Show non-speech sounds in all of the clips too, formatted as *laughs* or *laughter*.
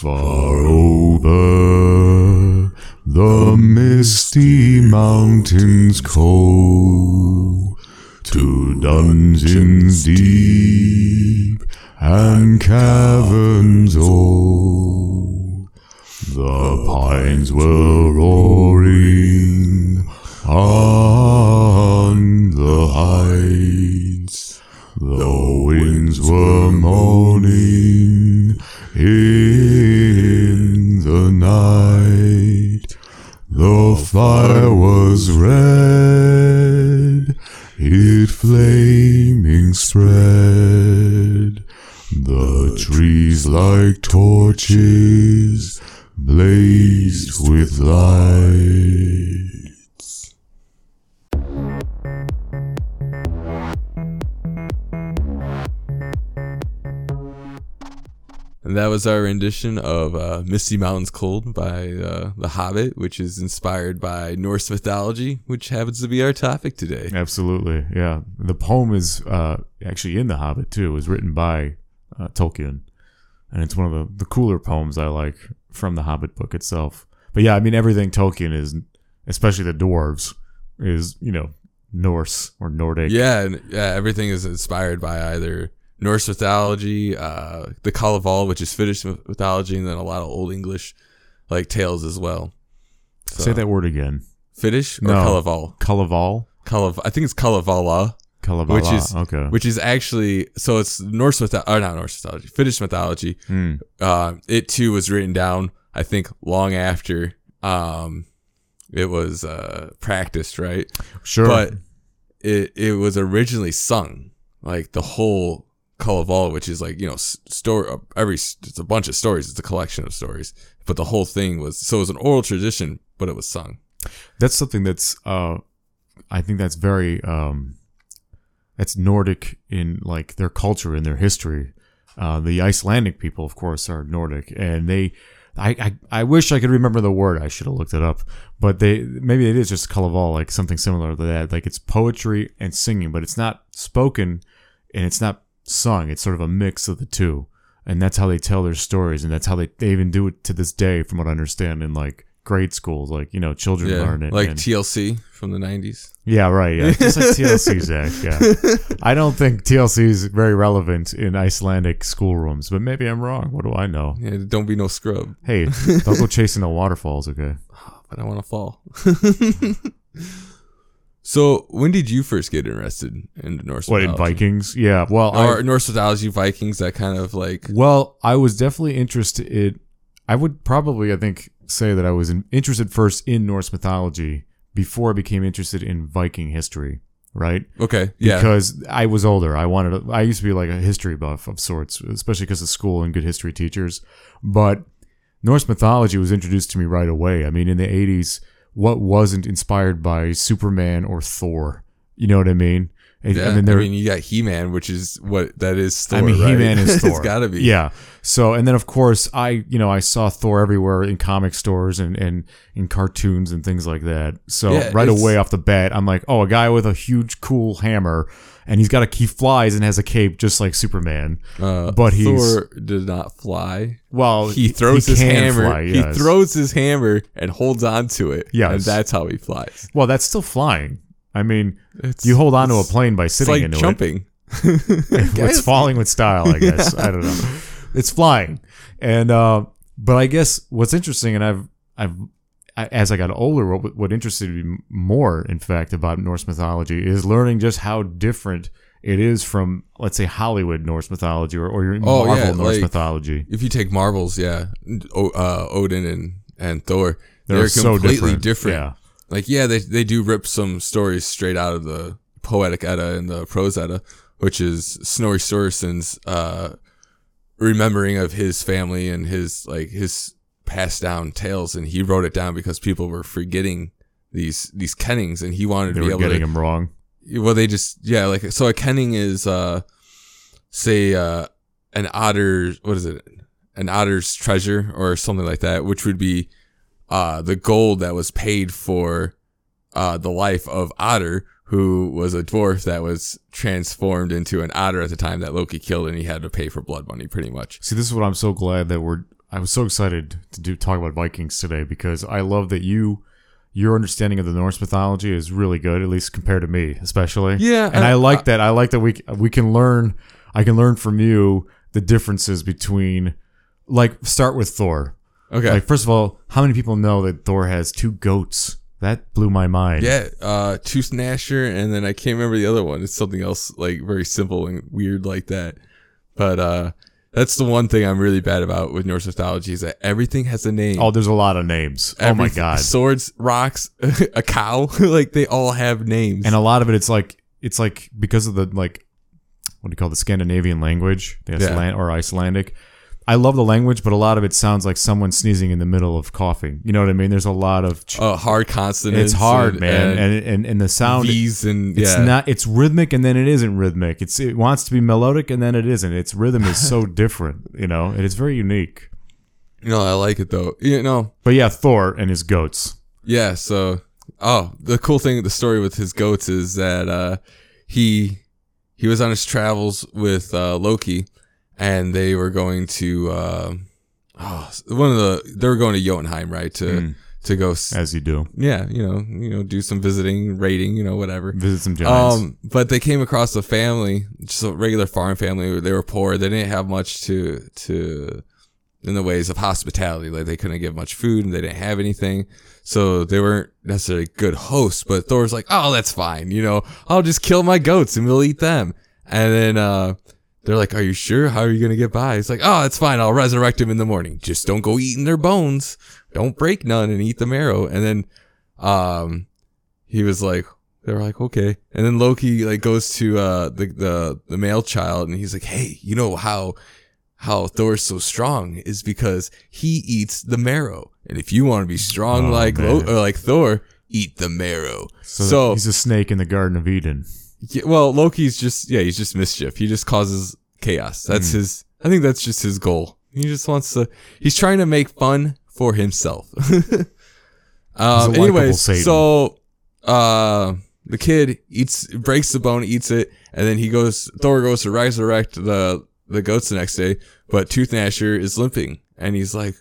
Far over the misty mountains cold, to dungeons deep and caverns old, the pines were roaring on the heights. The winds were moaning night. The fire was red, it flaming spread. The trees like torches blazed with lights. And that was our rendition of uh, Misty Mountains Cold by uh, The Hobbit, which is inspired by Norse mythology, which happens to be our topic today. Absolutely, yeah. The poem is uh, actually in The Hobbit too. It was written by uh, Tolkien, and it's one of the, the cooler poems I like from the Hobbit book itself. But yeah, I mean everything Tolkien is, especially the dwarves, is you know Norse or Nordic. Yeah, yeah, everything is inspired by either Norse mythology, uh, the Kalevala, which is Finnish mythology, and then a lot of Old English like tales as well. So, Say that word again. Finnish or No. Kalevala? Kalev- I think it's Kalevala. Kalavala. Which is- okay. which is actually so it's Norse mythology, or not Norse mythology, Finnish mythology. Hmm. Uh, it too was written down, I think, long after um, it was uh, practiced, right? Sure. But it it was originally sung, like the whole Kalevala, which is like you know story uh, every it's a bunch of stories. It's a collection of stories, but the whole thing was so it was an oral tradition, but it was sung. that's something that's uh i think that's very um that's nordic in like their culture and their history uh the icelandic people of course are nordic and they I, I, I wish I could remember the word. I should have looked it up. But they maybe it is just kalaval, like something similar to that. Like it's poetry and singing, but it's not spoken and it's not sung. It's sort of a mix of the two. And that's how they tell their stories, and that's how they, they even do it to this day, from what I understand, in like grade schools. Like, you know, children Yeah, learn it. like and- TLC from the nineties. yeah, right. Yeah, just like *laughs* TLC, Zach. Yeah, I don't think TLC is very relevant in Icelandic schoolrooms, but maybe I'm wrong. What do I know? Yeah, don't be no scrub, Hey, don't go chasing the waterfalls, okay? *laughs* but I want to fall. *laughs* so, when did you first get interested in Norse? What in? Vikings? Yeah. Well, or I, Norse mythology, Vikings? That kind of like well, I was definitely interested. In, I would probably, I think, say that I was in, interested first in Norse mythology before I became interested in Viking history. Right. okay, yeah, because I was older. I wanted. To, I used to be like a history buff of sorts, especially because of school and good history teachers. But Norse mythology was introduced to me right away. I mean, in the '80s, what wasn't inspired by Superman or Thor? You know what I mean? Yeah. then there, I mean, you got He Man, which is what that is. Thor, I mean, right? He-Man is *laughs* Thor. it's got to be. Yeah. So, and then of course, I, you know, I saw Thor everywhere in comic stores and, and in cartoons and things like that. So Yeah, right away off the bat, I'm like, oh, a guy with a huge, cool hammer, and he's got a he flies and has a cape just like Superman. Uh, But he's- Thor did not fly. Well, He throws his can hammer. fly, yes. He throws his hammer and holds on to it. Yeah, and that's how he flies. Well, that's still flying. I mean, It's, you hold on to a plane by It's sitting like into jumping. it. *laughs* It's *laughs* falling with style, I guess. I don't know. *laughs* It's flying, and uh, but I guess what's interesting, and I've I've I, as I got older, what, what interested me more, in fact, about Norse mythology is learning just how different it is from, let's say, Hollywood Norse mythology or, or your Oh, Marvel yeah, Norse like- mythology. If you take Marvels, yeah, o- uh, Odin and and Thor, They're, they're, so completely different. different. Yeah. Like, yeah, they they do rip some stories straight out of the Poetic Edda and the Prose Edda, which is Snorri Sturluson's uh, remembering of his family and his like his passed down tales, and he wrote it down because people were forgetting these these kennings, and he wanted They to be were able getting to them wrong. well they just yeah like so a kenning is uh say uh an otter what is it an otter's treasure or something like that which would be uh the gold that was paid for uh the life of otter who was a dwarf that was transformed into an otter at the time that loki killed and he had to pay for blood money pretty much See, this is what I'm so glad that we're I was so excited to do talk about Vikings today because I love that you your understanding of the Norse mythology is really good, at least compared to me, especially. Yeah, and I, I- like that. I like that we we can learn. I can learn from you the differences between, like, start with Thor. Okay. Like, first of all, how many people know that Thor has two goats? That blew my mind. yeah, uh, Tooth Gnasher, and then I can't remember the other one. It's something else like very simple and weird like that. But uh, that's the one thing I'm really bad about with Norse mythology is that everything has a name. Oh, there's a lot of names. oh my god. Swords, rocks, *laughs* a cow, *laughs* like they all have names. and a lot of it it's like it's like because of the like what do you call the Scandinavian language, the Yeah. Or Icelandic. I love the language, but a lot of it sounds like someone sneezing in the middle of coughing. You know what I mean? There's a lot of ch- uh, hard consonants. it's hard, and, man, and, and, and and the sound V's and it's yeah. not it's rhythmic and then it isn't rhythmic. It's it wants to be melodic and then it isn't. Its rhythm is so *laughs* different, you know. It is very unique. no, I like it though. You know, But yeah, Thor and his goats. Yeah, so oh, the cool thing the story with his goats is that uh he he was on his travels with uh Loki and they were going to uh oh, one of the they were going to Jotunheim, right? To Mm. to go s- As you do. yeah, you know, you know, do some visiting, raiding, you know, whatever. Visit some giants. Um, but they came across a family, just a regular farm family. They were poor. They didn't have much to to in the ways of hospitality. Like they couldn't give much food, and they didn't have anything. So they weren't necessarily good hosts. But Thor's like, "Oh, that's fine. You know, I'll just kill my goats and we'll eat them." And then uh, they're like, "Are you sure? How are you gonna get by?" It's like, "Oh, it's fine. I'll resurrect him in the morning. Just don't go eating their bones. Don't break none and eat the marrow." And then, um, he was like, they were like, okay. And then Loki like goes to uh the the the male child and he's like, hey, you know how how Thor's so strong is because he eats the marrow. And if you want to be strong Oh, like Lo- or like Thor, eat the marrow. so, So, he's a snake in the Garden of Eden. Yeah, well, Loki's just yeah, he's just mischief. He just causes chaos. That's Hmm. his. I think that's just his goal. He just wants to. He's trying to make fun for himself. *laughs* um, anyways, Satan. so uh, the kid eats, breaks the bone, eats it, and then he goes. Thor goes to resurrect the the goats the next day, but Tooth Gnasher is limping, and he's like,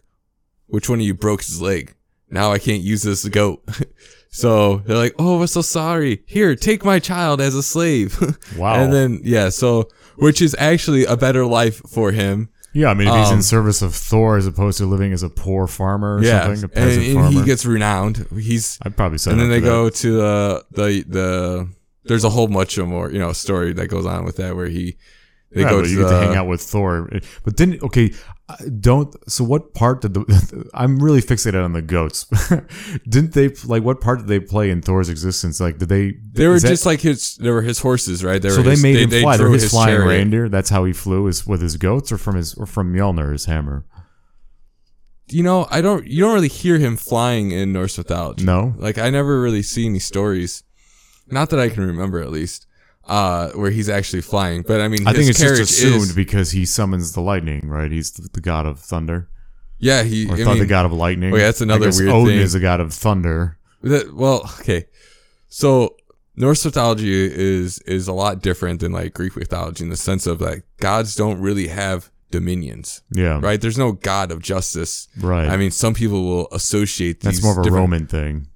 "Which one of you broke his leg? Now I can't use this goat." *laughs* So they're like, "Oh, we're so sorry. Here, take my child as a slave." *laughs* Wow. And then yeah, so which is actually a better life for him. Yeah, I mean, if he's in Um, service of Thor as opposed to living as a poor farmer or yeah, something, a and, peasant and farmer, he gets renowned. He's I'd probably say. and then they go to the the the. There's a whole bunch of more you know story that goes on with that where he they yeah, go but to, you get the, to hang out with Thor. But then, okay, uh, don't. So, what part did the? *laughs* I'm really fixated on the goats. *laughs* Didn't they like what part did they play in Thor's existence? Like, did they? They were is that- just like his. They were his horses, right? They so were they his, made him fly. They're drew his, flying chariot. reindeer. That's how he flew. Is with his goats or from his or from Mjolnir, his hammer. You know, I don't. You don't really hear him flying in Norse mythology. No, Like I never really see any stories, not that I can remember at least, uh, where he's actually flying. But I mean, I think it's just assumed is- because he summons the lightning. Right, he's the, the god of thunder, yeah, he. or I thought the god of lightning. Oh, yeah, that's another weird Odin thing. is the god of thunder. that- well, okay. So Norse mythology is is a lot different than like Greek mythology in the sense of like gods don't really have dominions, Yeah, right? There's no god of justice. Right. I mean, some people will associate these that's more of a Roman thing.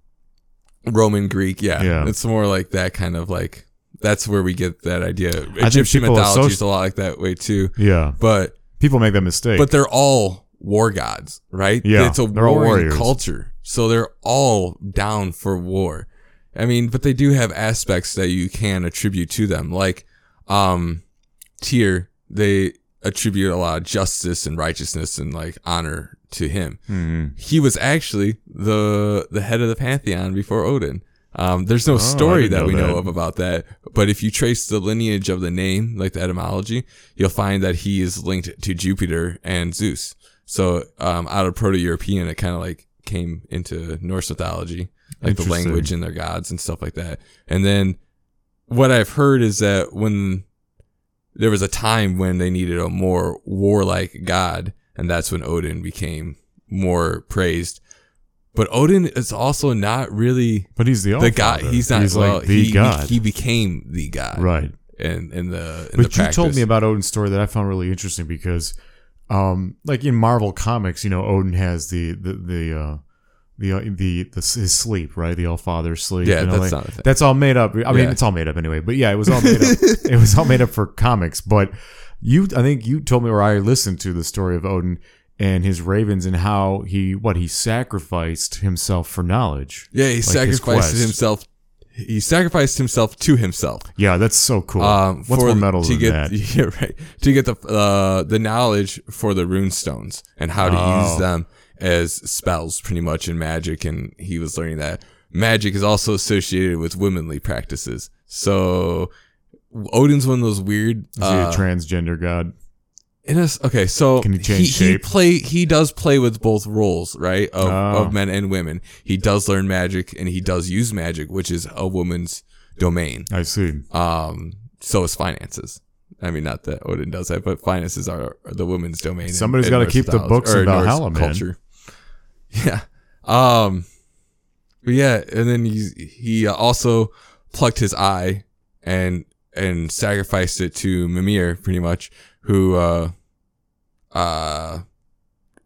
Roman Greek, yeah. Yeah. It's more like that kind of like that's where we get that idea. Egyptian mythology associ- is a lot like that way too. Yeah, But people make that mistake. but they're all war gods, right? Yeah, It's a warring culture. So they're all down for war. I mean, but they do have aspects that you can attribute to them. Like um Tyr, they attribute a lot of justice and righteousness and like honor to him. Mhm. He was actually the the head of the pantheon before Odin. Um, there's no Oh, story that know we know that. of about that, but if you trace the lineage of the name, like the etymology, you'll find that he is linked to Jupiter and Zeus. So, um, out of Proto-European, it kind of like came into Norse mythology, like the language and their gods and stuff like that. And then what I've heard is that when there was a time when they needed a more warlike god, and that's when Odin became more praised. But Odin is also not really But he's the the god. Allfather. He's not He's well, like the he, god, He, became the god, right? In in the in But the you told me about Odin's story that I found really interesting because um, like in Marvel comics, you know, Odin has the the the uh, the, uh, the the his sleep, right? The All Father sleep. Yeah, and that's that. not a thing. That's all made up. I mean, Yeah. it's all made up anyway. But yeah, it was all made up. *laughs* it was all made up for comics. But you, I think you told me, or I listened to the story of Odin and his ravens and how he what he sacrificed himself for knowledge. Yeah, he his sacrificed himself. He sacrificed himself to himself. Yeah, that's so cool. Um, What's for- more metal to than get, that? *laughs* Yeah, right. To get the uh, the knowledge for the rune stones and how to Oh. use them as spells, pretty much in magic. And he was learning that magic is also associated with womanly practices. So Odin's one of those weird. Is he Uh, a transgender god? In a s okay, so Can he change he, shape? play he does play with both roles, right? Of, Oh. of men and women. He does learn magic and he does use magic, which is a woman's domain. I see. Um, so is finances. I mean, not that Odin does that, but finances are, the woman's domain. Somebody's gotta keep the books or Norse Valhalla, man. *laughs* Yeah. Um. But yeah, and then he he also plucked his eye and and sacrificed it to Mimir, pretty much, who uh uh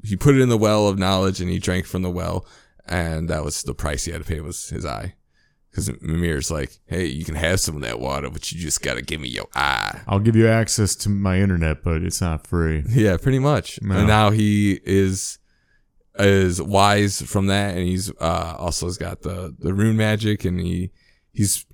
he put it in the well of knowledge and he drank from the well, and that was the price he had to pay was his eye. Because Mimir's like, hey, you can have some of that water, but you just gotta give me your eye. I'll give you access to my internet, but it's not free. Yeah, pretty much. No. And now he is is wise from that, and he's uh, also has got the the rune magic, and he he's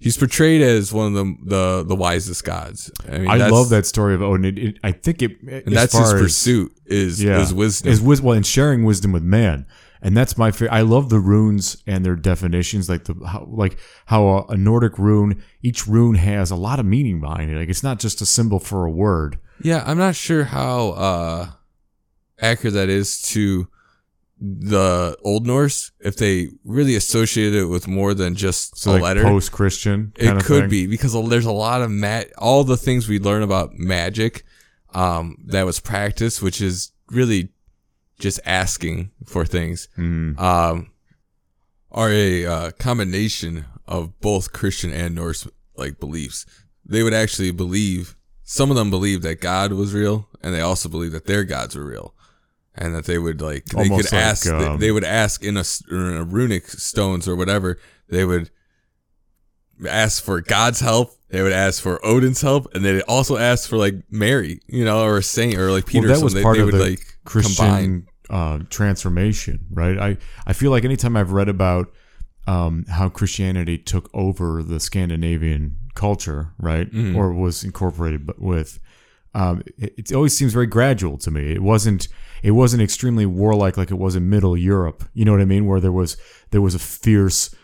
he's portrayed as one of the the, the wisest gods. I mean, I love that story of Odin. It, it, I think it, and that's his as- pursuit is Yeah. is wisdom. is well, and sharing wisdom with man. And that's my favorite. I love the runes and their definitions, like the how, like how a, a Nordic rune. Each rune has a lot of meaning behind it. Like it's not just a symbol for a word. yeah, I'm not sure how uh, accurate that is to the Old Norse. If they really associated it with more than just So a like letter, post Christian. It could be because there's a lot of ma- all the things we learn about magic um, that was practiced, which is really just asking for things, Mm. um, are a uh, combination of both Christian and Norse like beliefs. They would actually believe some of them believe that God was real, and they also believe that their gods were real. And that they would like they Almost could like, ask they- um, they would ask in a, in a runic stones or whatever they would ask for God's help. They would ask for Odin's help, and they'd also ask for like Mary, you know, or a saint, or like Peter. well, that was part they, of would the like Christian combine. uh, transformation, right? I, I feel like anytime I've read about um, how Christianity took over the Scandinavian culture, right, Mhm. or was incorporated with, um, it, it always seems very gradual to me. It wasn't it wasn't extremely warlike like it was in Middle Europe. You know what I mean? Where there was there was a fierce.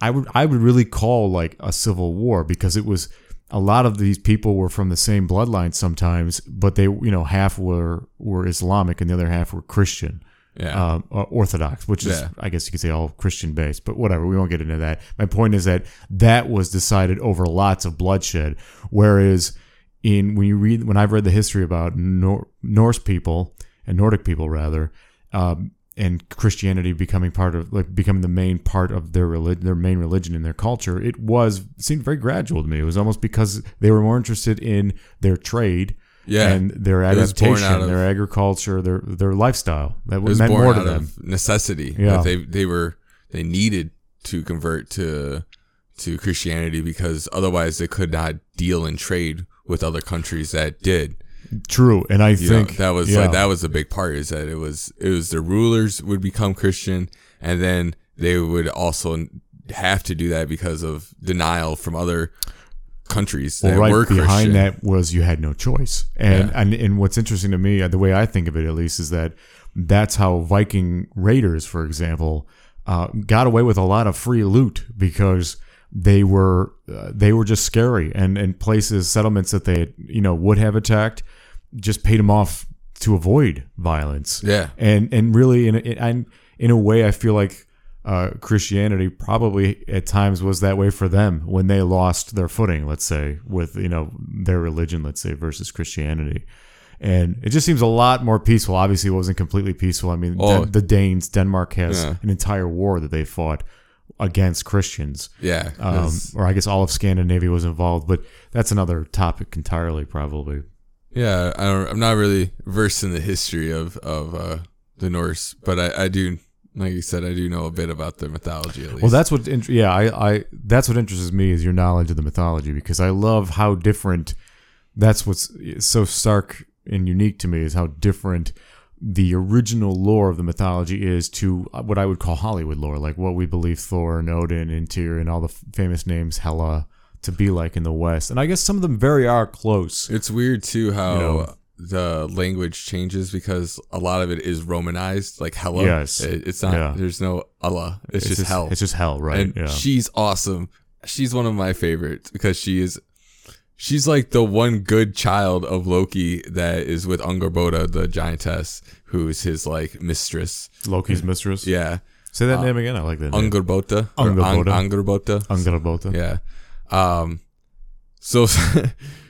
I would I would really call like a civil war because it was a lot of these people were from the same bloodline sometimes, but they you know half were were Islamic and the other half were Christian, Yeah, um, Orthodox, which is Yeah. I guess you could say all Christian based, but whatever. We won't get into that. My point is that that was decided over lots of bloodshed, whereas in when you read when I've read the history about Nor- Norse people and Nordic people rather. Um, and Christianity becoming part of like becoming the main part of their religion, their main religion in their culture, it was seemed very gradual to me. It was almost because they were more interested in their trade yeah. and their It was born adaptation, of- their agriculture, their their lifestyle. That was meant more to them. of necessity. Yeah. they they were they needed to convert to to Christianity because otherwise they could not deal and trade with other countries that did. True, and I You know, think that was yeah. like that was a big part is that it was it was the rulers would become Christian and then they would also have to do that because of denial from other countries that Well, right behind that was you had no choice, and, Yeah. and and what's interesting to me, uh, the way I think of it at least, is that that's how Viking raiders, for example, uh, got away with a lot of free loot because they were uh, they were just scary, and and places settlements that they you know would have attacked just paid them off to avoid violence Yeah. and and really in a, in, in a way I feel like uh, Christianity probably at times was that way for them when they lost their footing let's say with you know their religion let's say versus Christianity and it just seems a lot more peaceful obviously it wasn't completely peaceful I mean Oh. the, the Danes Denmark has Yeah. an entire war that they fought against Christians Yeah. um, or I guess all of Scandinavia was involved but that's another topic entirely probably Yeah, I don't, I'm not really versed in the history of of uh, the Norse, but I, I do, like you said, I do know a bit about their mythology at least. Well, that's what. Yeah, I, I. That's what interests me is your knowledge of the mythology because I love how different. That's what's so stark and unique to me is how different the original lore of the mythology is to uh, what I would call Hollywood lore, like what we believe Thor and Odin and Tyr and all the f- famous names Hela to be like in the West. And I guess some of them very are close. It's weird too how You know. the language changes because a lot of it is Romanized, like Hella. Yes. It- it's not. Yeah. There's no Allah. It's, just, hell. It's just hell, right? and yeah. she's awesome. She's one of my favorites because she is. She's like the one good child of Loki that is with Angerboda, the giantess, who's his like mistress. Loki's mistress. Yeah, Say that name again. I like that name. Or Ang- Angerbota. Angerbota. Yeah. Um so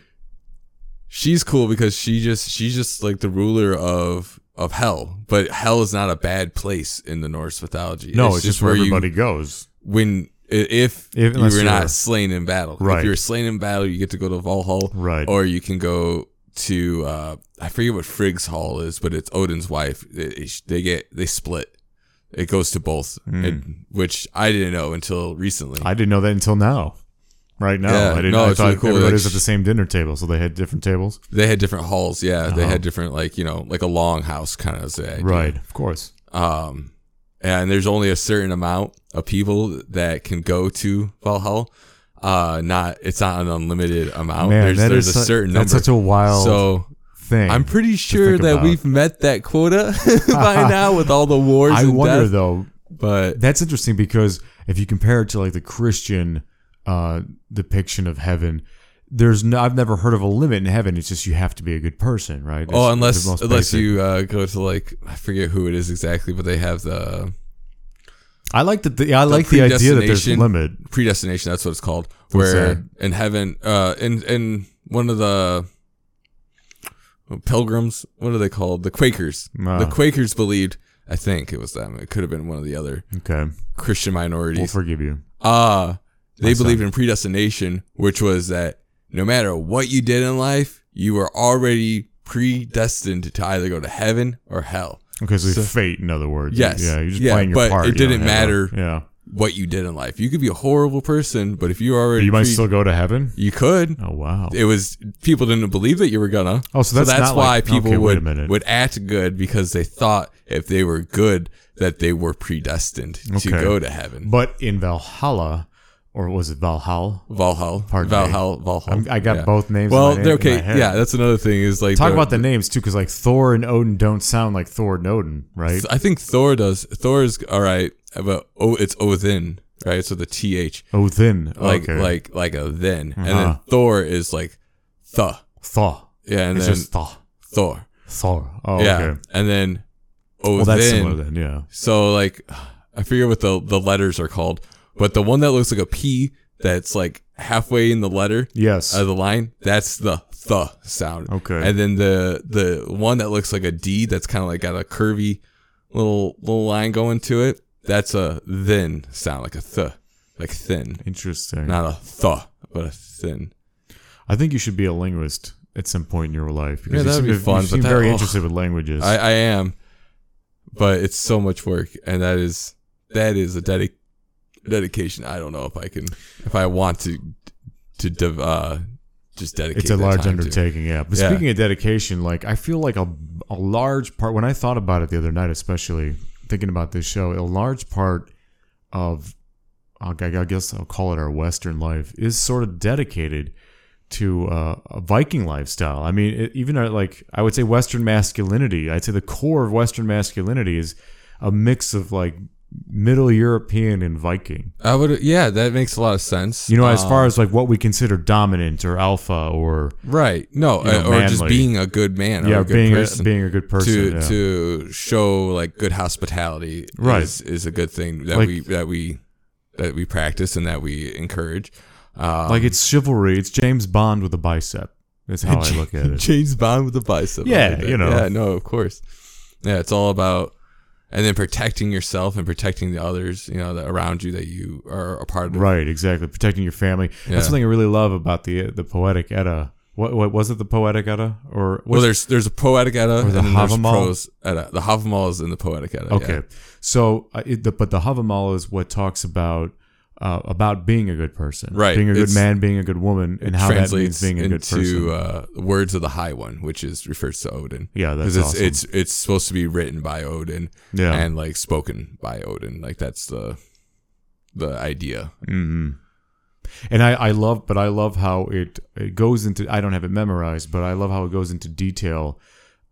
*laughs* she's cool because she just she's just like the ruler of of hell. But hell is not a bad place in the Norse mythology. No, it's, just where, you everybody goes. when if, If- you unless were you're- not slain in battle. Right. If you're slain in battle, you get to go to Valhall. Right. Or you can go to uh I forget what Frigg's Hall is, but it's Odin's wife. It- it- they get they split. It goes to both, and, which I didn't know until recently. I didn't know that until now. Right now, Yeah, I didn't. no, I thought really cool. everybody Like, was at the same dinner table, so they had different tables. They had different halls, yeah. They Uh-huh. had different, like you know, like a long house kind of say. Right, of course. Um, and there's only a certain amount of people that can go to Valhalla. Uh, not it's not an unlimited amount. Man, there's there's a su- certain number. That's such a wild so thing. I'm pretty sure that about. we've met that quota *laughs* by *laughs* now with all the wars. I wonder death, though. but That's interesting because if you compare it to like the Christian uh, depiction of heaven, there's no. I've never heard of a limit in heaven. It's just you have to be a good person, right? oh, unless unless basic. you uh, go to like I forget who it is exactly, but they have the I like the. the I like the idea that there's a limit. predestination. That's what it's called. Where in heaven, uh, in in one of the pilgrims, what are they called? The Quakers. Ah. The Quakers believed. I think it was them. It could have been one of the other Okay, Christian minorities. we'll forgive you. Ah, they My son. believed in predestination, which was that no matter what you did in life, you were already predestined to either go to heaven or hell. Okay, so, So- fate, in other words. Yes. Yeah, you're just Yeah, playing your but part. it didn't have a- matter. yeah, What you did in life, you could be a horrible person, but if you already you might pre- still go to heaven. you could. Oh wow. It was people didn't believe that you were gonna. Oh, so that's not why like- people okay, would would act good because they thought if they were good that they were predestined to go to heaven. But in Valhalla, or was it Valhalla? Valhalla, Pardon me. Valhalla, Valhalla. I'm- I got Yeah. both names in Well, in okay. Yeah, that's another thing. Is like Talk the- about the names too, because like Thor and Odin don't sound like Thor and Odin, right? I think Thor does. Thor is all right, but oh, it's Odin, right? So the th Odin, like okay. like like a then, and Uh-huh. then Thor is like the Thor. yeah, and It's then just Thor. Thor, Thor. Oh, yeah, okay. and then Odin. Well, that's similar then. Yeah. So like, I figure what the the letters are called, but the one that looks like a P that's like halfway in the letter Yes. of the line, that's the th sound. Okay. And then the the one that looks like a D that's kind of like got a curvy little little line going to it, that's a thin sound like a th, like thin, Interesting. not a th, but a thin. I think you should be a linguist at some point in your life because Yeah, you that'd seem, be fun, You seem but that- very oh. *laughs* interested with languages. I I am, but it's so much work, and that is that is a dedic dedication. I don't know if I can if I want to to uh just dedicate. it's a large time to. undertaking, yeah. But Yeah. speaking of dedication, like I feel like a a large part when I thought about it the other night, especially thinking about this show, a large part of I guess I'll call it our Western life is sort of dedicated to uh, a Viking lifestyle. I mean, it, even uh, like I would say Western masculinity. I'd say the core of Western masculinity is a mix of like Middle European and Viking. I would, yeah, that makes a lot of sense. You know, as Um, far as like what we consider dominant or alpha or right, no, you know, uh, or just being a good man, or yeah, a good being a, being a good person. to yeah. to show like good hospitality Right. is, is a good thing that Like- we that we that we practice and that we encourage. Um, like it's chivalry. It's James Bond with a bicep. That's how I look at it. *laughs* James Bond with a bicep. Yeah, like you know. Yeah, no, of course. Yeah, it's all about and then protecting yourself and protecting the others, you know, that around you that you are a part of. Right, exactly. Protecting your family. Yeah. That's something I really love about the the poetic Edda What, what was it? The Poetic Edda, or Well, there's there's a poetic Edda Or the Havamal? Edda. The Havamal is in the poetic Edda. Okay, yeah. so uh, it, the, but the Havamal is what talks about uh, about being a good person, Right, Being a good it's- man, being a good woman, and how that means being a good person. into uh, words of the High One, which is refers to Odin. yeah, that's Because it's, awesome. it's it's supposed to be written by Odin yeah, and like spoken by Odin. Like that's the the idea. hmm And I, I love, but I love how it, it goes into. I don't have it memorized, but I love how it goes into detail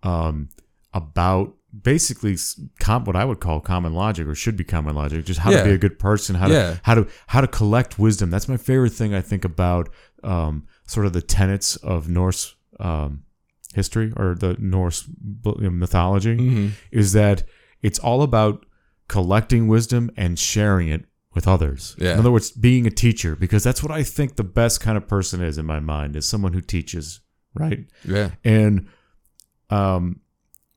um, about basically s- com, what I would call common logic, or should be common logic, just how Yeah. to be a good person, how Yeah. to how to how to collect wisdom. That's my favorite thing. I think about um, sort of the tenets of Norse um, history or the Norse mythology Mm-hmm. is that it's all about collecting wisdom and sharing it with others. Yeah. In other words, being a teacher, because that's what I think the best kind of person is in my mind, is someone who teaches, right? Yeah. And um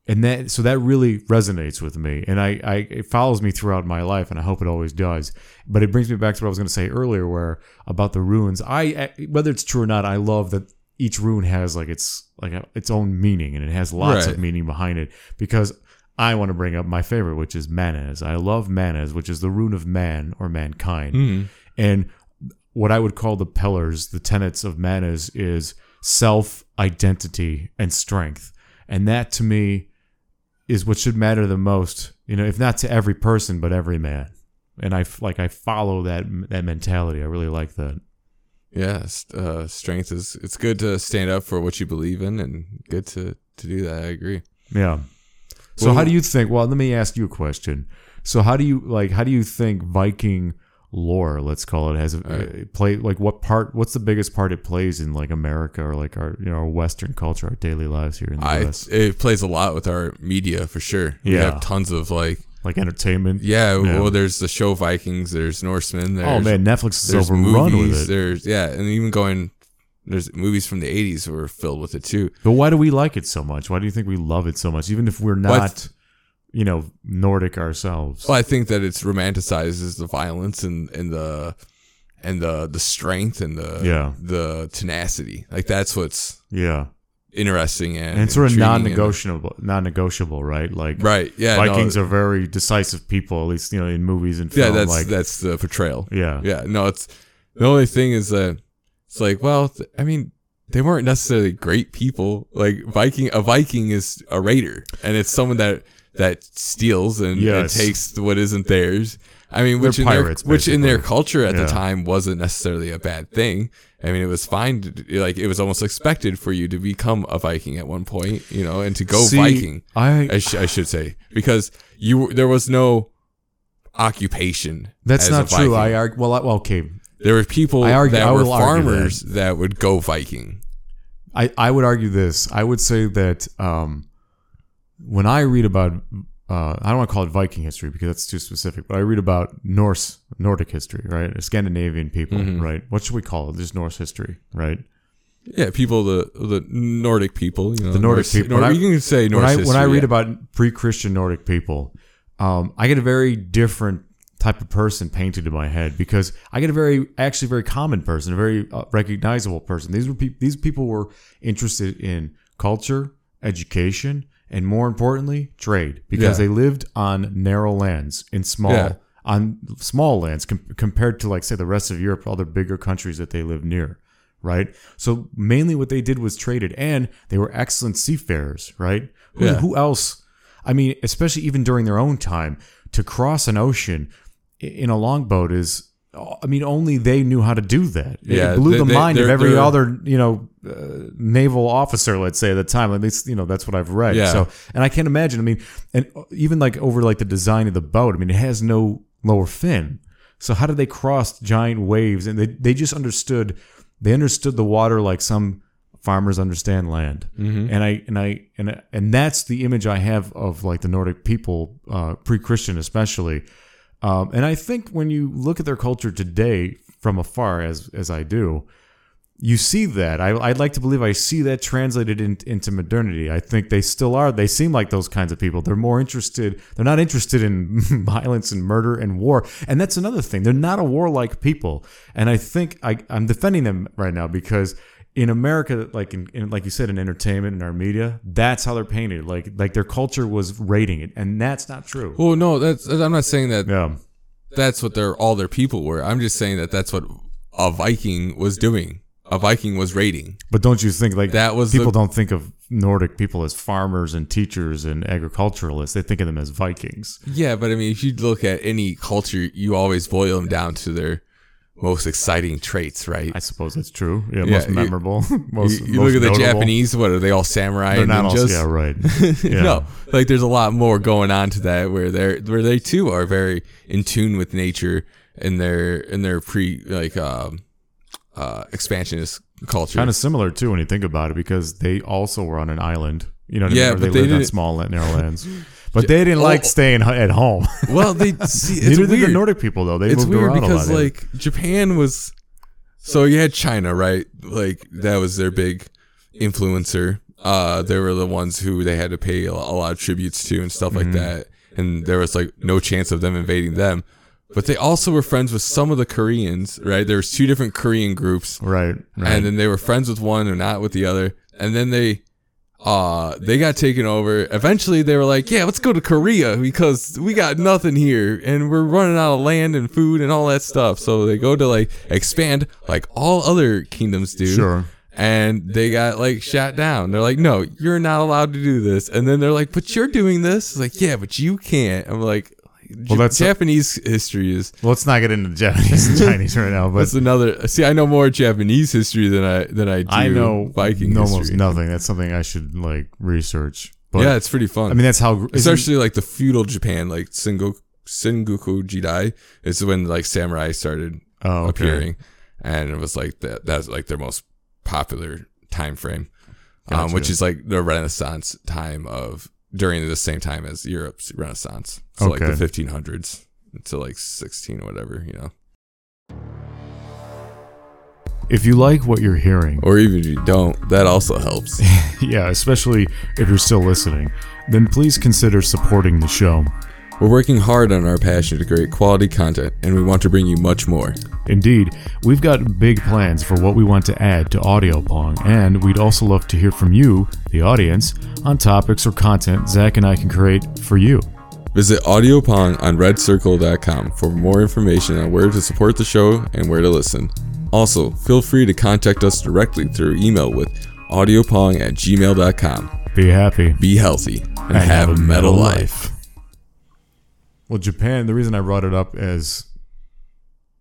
and that so that really resonates with me. And I, I it follows me throughout my life and i hope it always does. But it brings me back to what i was going to say earlier where about the runes i whether it's true or not i love that each rune has like its like a, its own meaning and it has lots of meaning behind it. Because i want to bring up my favorite which is Mannaz i love Mannaz which is the rune of man or mankind. Mm-hmm. and what I would call the pillars, the tenets of Mannaz, is self, identity, and strength. And that to me is what should matter the most, you know, if not to every person, but every man. And I like I follow that that mentality. I really like that. Yeah. Uh, strength is it's good to stand up for what you believe in, and good to to do that. I agree. Yeah. So Well- how do you think? Well, let me ask you a question. So how do you like? How do you think Viking lore, let's call it, has a Alright. Uh, play like what part? What's the biggest part it plays in like America or like our you know our Western culture, our daily lives here in the I U.S. it plays a lot with our media for sure. We Yeah. have tons of like like entertainment. yeah, Yeah. Well, there's the show Vikings. There's Norsemen. Oh, there's, oh man, Netflix is overrun movies. with it. There's yeah, and even going. There's movies from the '80s were filled with it too. But why do we like it so much? Why do you think we love it so much, even if we're not, you know, Nordic ourselves? Well, I think that it's romanticizes the violence and, and the and the the strength and the Yeah. the tenacity. Like that's what's yeah, interesting and, and it's sort of non-negotiable, non-negotiable, right? Like Right. Yeah. Vikings no, are very decisive people, at least you know in movies and yeah. That's like, that's the portrayal. yeah, Yeah. No, it's the only thing is that it's like, well, th- I mean, they weren't necessarily great people. Like Viking, a Viking is a raider, and it's someone that that steals and, and takes what isn't theirs. I mean, which They're in pirates, their, which in their culture at Yeah. the time wasn't necessarily a bad thing. I mean, it was fine. To, like it was almost expected for you to become a Viking at one point, you know, and to go See, Viking. I I, sh- I should say because you there was no occupation. that's not true. I argue. Well, I, well, okay. There were people I argue- that were farmers that. would go Viking. I, I would argue this. I would say that um, when I read about, uh, I don't want to call it Viking history because that's too specific, but I read about Norse, Nordic history, right? Scandinavian people, Mhm. right? What should we call it? Just Norse history, right? Yeah, people the the Nordic people, you know, The Nordic Norse- people. Nor- When I- you can say Norse when I history, when I read yeah. about pre-Christian Nordic people, um, I get a very different type of person painted in my head because I get a very actually very common person, a very uh, recognizable person. These were peop these people were interested in culture, education, and more importantly, trade because Yeah. they lived on narrow lands in small Yeah. on small lands com- compared to like say the rest of Europe, other bigger countries that they lived near right? So mainly what they did was traded, and they were excellent seafarers, right? Who, Yeah. who else? I mean, especially even during their own time, to cross an ocean i- in a longboat is. I mean, only they knew how to do that. Yeah, it blew they- the they- mind of they're- every they're- other, you know, uh, naval officer. Let's say at the time, at least you know that's what I've read. Yeah. So, and I can't imagine. I mean, and even like over like the design of the boat. I mean, it has no lower fin. So how did they cross giant waves? And they they just understood. They understood the water like some farmers understand land. Mhm. And I and I and and that's the image I have of like the Nordic people, uh, pre-Christian especially. Um, and I think when you look at their culture today from afar, as as I do, you see that. I, I'd like to believe I see that translated in, into modernity. I think they still are. They seem like those kinds of people. They're more interested. They're not interested in *laughs* violence and murder and war. And that's another thing. They're not a warlike people. And I think I, I'm defending them right now because in America, like in, in like you said, in entertainment and our media, that's how they're painted. Like like their culture was rating it, and that's not true. Well, no, that's I'm not saying that Yeah, that's what their all their people were. I'm just saying that that's what a Viking was doing. A Viking was raiding. but don't you think like That was people the- don't think of Nordic people as farmers and teachers and agriculturalists? They think of them as Vikings. Yeah, but I mean, if you look at any culture, you always boil them down to their most exciting traits, right? I suppose that's true. Yeah, Yeah, most you- memorable. *laughs* most, you, you most look at the. Japanese. What are they all samurai They're not also, yeah, right. *laughs* Yeah. no, like there's a lot more going on to that where they're where they too are very in tune with nature in their in their pre like um uh expansionist culture. kind of similar too when you think about it because they also were on an island. You know, what Yeah, I mean? They, they lived on small narrow *laughs* lands. But they didn't like staying at home. *laughs* well, they see it's Neither did weird. the Nordic people though. They it's moved weird around because a lot. Because, like Japan was so you had China, right? Like that was their big influencer. Uh they were the ones who they had to pay a, lot of tributes to and stuff Mm-hmm. like that. And there was like no chance of them invading them. But they also were friends with some of the Koreans, right? There was two different Korean groups. right, right. And then they were friends with one and not with the other. And then they uh they got taken over. Eventually they were like, Yeah, let's go to Korea because we got nothing here and we're running out of land and food and all that stuff. So they go to like expand like all other kingdoms do. Sure. And they got like shot down. They're like, No, you're not allowed to do this. And then they're like, But you're doing this? It's like, yeah, but you can't. I'm like Well, that's- Japanese history is well, let's not get into Japanese and *laughs* Chinese right now. But that's another. See, I know more Japanese history than I than I do. I know Viking almost history. nothing. That's something I should like research. But yeah, it's pretty fun. I mean that's how especially like the feudal Japan, like Sengoku, Sengoku Jidai, is when like samurai started oh, okay. appearing, and it was like that. That's like their most popular time frame, um, which is like the Renaissance time of during the same time as Europe's Renaissance. So like the 1500s to like 16 or whatever, you know. If you like what you're hearing, Or even if you don't, that also helps. *laughs* yeah, especially if you're still listening, then please consider supporting the show. We're working hard on our passion to create quality content, and we want to bring you much more. Indeed, we've got big plans for what we want to add to Audio Pong, and we'd also love to hear from you, the audience, on topics or content Zach and I can create for you. Visit AudioPong on redcircle.com for more information on where to support the show and where to listen. Also, feel free to contact us directly through email with audiopong at gmail.com. Be happy. Be healthy and, have, a metal life. Well, Japan, the reason I brought it up as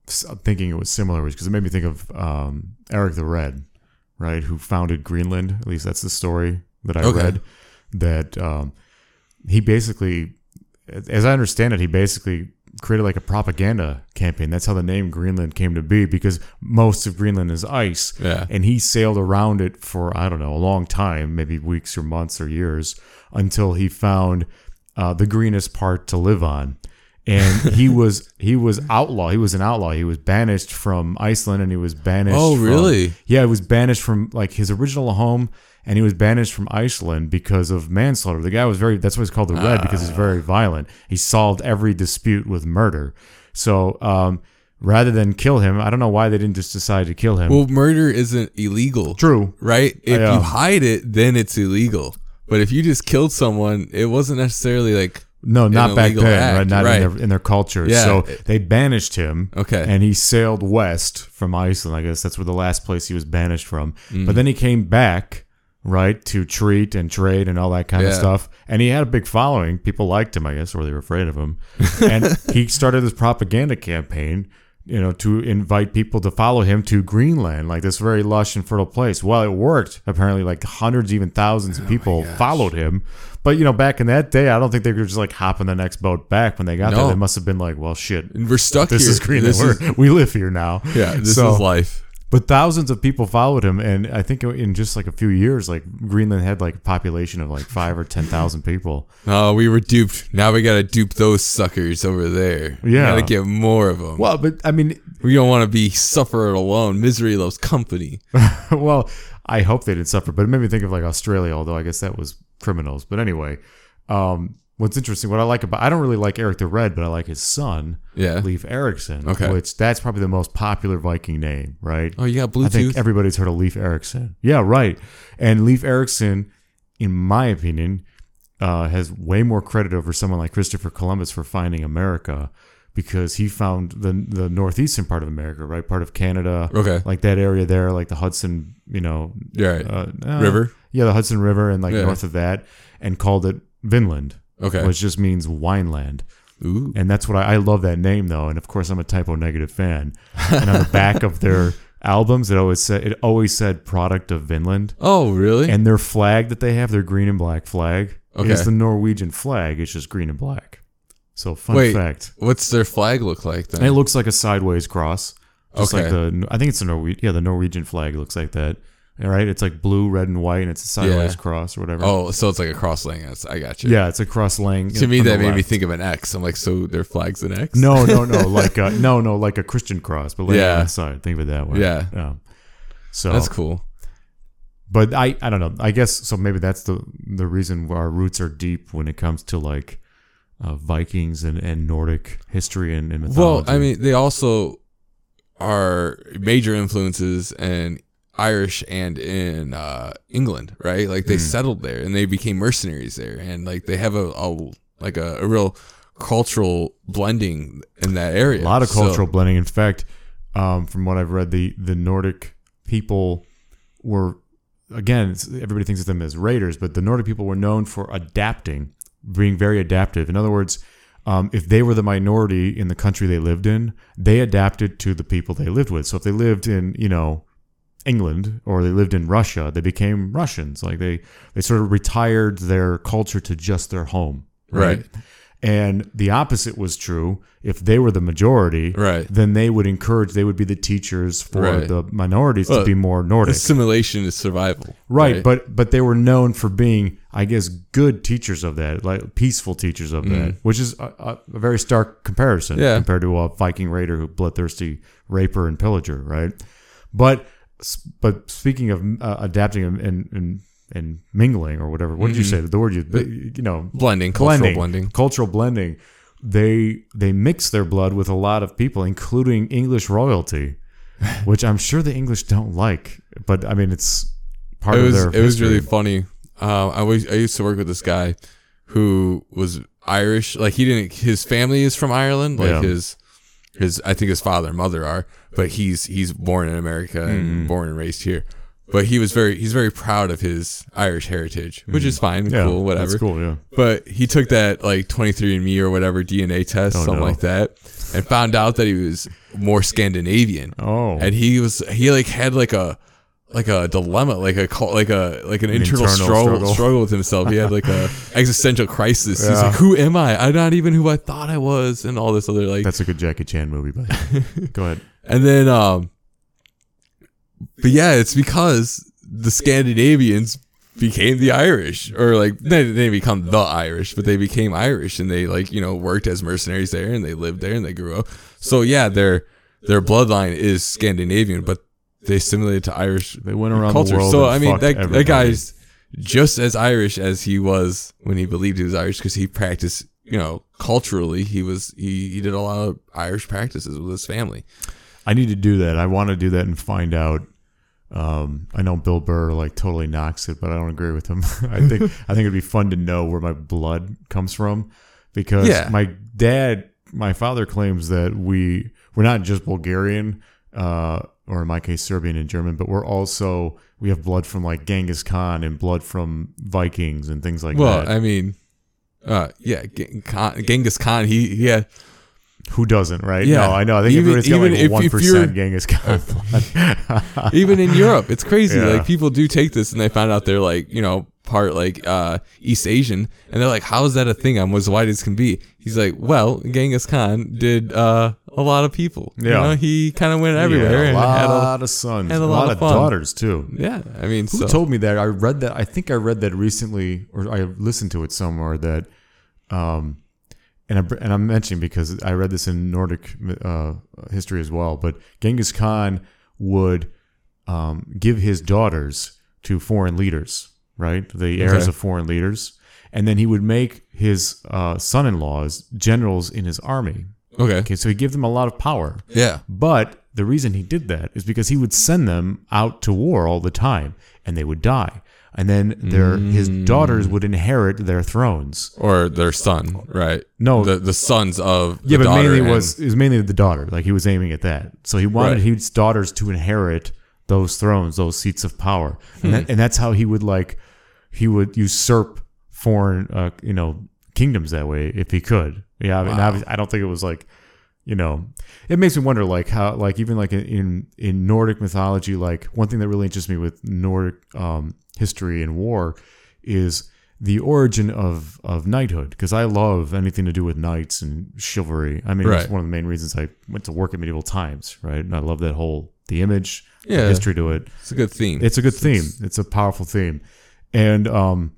thinking it was similar was because it made me think of um, Eric the Red, right? Who founded Greenland. At least that's the story that I Okay. read. That um, he basically, as I understand it, he basically created like a propaganda campaign. That's how the name Greenland came to be because most of Greenland is ice. Yeah. And he sailed around it for, I don't know, a long time, maybe weeks or months or years, until he found uh, the greenest part to live on. And he *laughs* was he was outlaw. He was an outlaw. He was banished from Iceland, and he was banished. Oh, from- really? yeah, he was banished from like his original home, and he was banished from Iceland because of manslaughter. The guy was very. That's why he's called the Red because he's very violent. He solved every dispute with murder. So um, rather than kill him, I don't know why they didn't just decide to kill him. Well, murder isn't illegal, True. right? If you hide it, then it's illegal. But if you just killed someone, it wasn't necessarily like No, not back then, act, right? Not right. in their in their culture. Yeah. So they banished him. Okay. And he sailed west from Iceland. I guess that's where the last place he was banished from. Mm. But then he came back, right, to treat and trade and all that kind of stuff. And he had a big following. People liked him, I guess, or they were afraid of him. and *laughs* he started this propaganda campaign. You know, to invite people to follow him to Greenland, like this very lush and fertile place. Well, it worked. Apparently, like hundreds, even thousands Oh of people followed him. But you know, back in that day, I don't think they could just like hop on the next boat back when they got there. No. They must have been like, "Well, shit, and we're stuck this here. is Greenland. This is- We're, we live here now." yeah, this So- is life. But thousands of people followed him, and I think in just like a few years, like Greenland had like a population of like five or ten thousand people. Oh, we were duped. Now we gotta dupe those suckers over there. We Yeah. gotta get more of them. Well, but I mean, We don't want to be suffer alone. Misery loves company. *laughs* well, I hope they didn't suffer, but it made me think of like Australia, although I guess that was criminals. But anyway, um, what's interesting, what I like about I don't really like Eric the Red, but I like his son, Yeah. Leif Erikson. Okay. Which that's probably the most popular Viking name, right? Oh, you got I think Bluetooth. everybody's heard of Leif Erikson. Yeah, right. And Leif Erikson, in my opinion, uh, has way more credit over someone like Christopher Columbus for finding America because he found the the northeastern part of America, right? Part of Canada, Okay. like that area there, like the Hudson, you know, You're right. uh, uh, River. Yeah, the Hudson River, and like Yeah. north of that, and called it Vinland, Okay. which just means wineland. Ooh. And that's what I, I love that name though. And of course, I'm a Type O Negative fan. And on the back of their *laughs* albums, it always said it always said product of Vinland. Oh, really? And their flag that they have, their green and black flag, Okay. is the Norwegian flag. It's just green and black. So fun Wait. fact. What's their flag look like then? And it looks like a sideways cross. Just like Okay. the I think it's the Norwe- yeah, the Norwegian flag looks like that. All right, it's like blue, red, and white, and it's a sideways Yeah. cross or whatever. oh, so it's like a cross laying. Yes, I got you. yeah, it's a cross laying. To me, that made me think of an X. I'm like, so their flag's an X? No, no, no, *laughs* like a, no, no, like a Christian cross, but laying Yeah. on the side. Think of it that way. Yeah. Um, so That's cool. but I, I don't know. I guess so. Maybe that's the the reason our roots are deep when it comes to like uh, Vikings and, and Nordic history and, and Well. I mean, they also are major influences in Irish and in uh, England, right? Like they Mhm. settled there and they became mercenaries there, and like they have a, a like a, a real cultural blending in that area. a lot of So- cultural blending. In fact, um, from what I've read, the the Nordic people were again. Everybody thinks of them as raiders, but the Nordic people were known for adapting, being very adaptive. In other words. Um, if they were the minority in the country they lived in, they adapted to the people they lived with. So if they lived in, you know, England or they lived in Russia, they became Russians. Like they they sort of retired their culture to just their home, right? Right. And the opposite was true. If they were the majority, Right. then they would encourage. They would be the teachers for Right. the minorities Well, to be more Nordic, Assimilation is survival. right? But but they were known for being, I guess, good teachers of that, like peaceful teachers of that, which is a, a, very stark comparison Mm. Yeah. compared to a Viking raider who bloodthirsty raper and pillager, right? But but speaking of uh, adapting and, and and mingling or whatever, what did you say? The word you you know blending, Mm-hmm. cultural blending, blending. cultural blending. They they mix their blood with a lot of people, including English royalty, *laughs* which I'm sure the English don't like. But I mean, it's part it of their. it was really funny. Um, I was I used to work with this guy who was Irish. Like he didn't. His family is from Ireland. Like Yeah. his his I think his father and mother are, but he's he's born in America and Mm-hmm. born and raised here. But he was very he's very proud of his Irish heritage, which is fine, yeah, cool, whatever. That's cool. Yeah. But he took that like 23andMe or whatever DNA test, Oh, something no. like that, and found out that he was more Scandinavian Oh. and he was he like had like a like a dilemma like a like a like an, internal, internal struggle, struggle. struggle with himself. He had like a *laughs* existential crisis. He's like who am i? I'm not even who i thought i was and all this other like That's a good Jackie Chan movie, but *laughs* go ahead. and then um but yeah it's because the scandinavians became the irish or like they they didn't become the irish but they became irish and they like you know worked as mercenaries there and they lived there and they grew up. So yeah their their bloodline is scandinavian but they assimilated to irish They went around culture. the world. So I mean, that everybody. that guy's just as Irish as he was when he believed he was Irish because he practiced. You know, culturally, he was he he did a lot of Irish practices with his family. I need to do that. I want to do that and find out. Um, I know Bill Burr like totally knocks it, but I don't agree with him. *laughs* I think I think it'd be fun to know where my blood comes from because Yeah. my dad, my father claims that we we're not just Bulgarian, uh, or in my case Serbian and German, but we're also we have blood from like Genghis Khan and blood from Vikings and things like Well, that. I mean, uh, yeah, Khan, Genghis Khan. He he had Who doesn't, right? Yeah. No, I know. I think Even- everybody's got even like one Genghis Khan. *laughs* blood. *laughs* even in Europe, it's crazy. Yeah. Like people do take this and they find out they're like, you know, part like uh East Asian and they're like, How is that a thing? I'm as white as can be. He's like, Well, Genghis Khan did uh a lot of people. You Yeah. know, he kinda went everywhere Yeah, a and lot had a of sons, and a a lot, lot of of fun. daughters too. Yeah. I mean Who so told me that? I read that. I think I read that recently, or I listened to it somewhere. That, um, and I and I'm mentioning because I read this in Nordic uh, history as well. But Genghis Khan would um, give his daughters to foreign leaders, right? The heirs Okay. of foreign leaders, and then he would make his uh, son-in-laws generals in his army. Okay. Okay, so he gave them a lot of power. Yeah. But the reason he did that is because he would send them out to war all the time, and they would die, and then their his daughters would inherit their thrones. Or their son, right? No. the the sons of Yeah, but daughter mainly and- was it was mainly the daughter. Like he was aiming at that. So he wanted Right. his daughters to inherit those thrones, those seats of power, and that, and that's how he would like he would usurp foreign, uh, you know, kingdoms that way if he could. Yeah, I mean, Wow. I don't think it was like, you know, it makes me wonder like how like even like in in Nordic mythology, like one thing that really interests me with Nordic um, history and war is the origin of of knighthood because I love anything to do with knights and chivalry. I mean, it's one of the main reasons I went to work at medieval times, right? And I love that whole the image, the Yeah. history to it. It's a good theme. It's a good theme. It's a powerful theme, and um,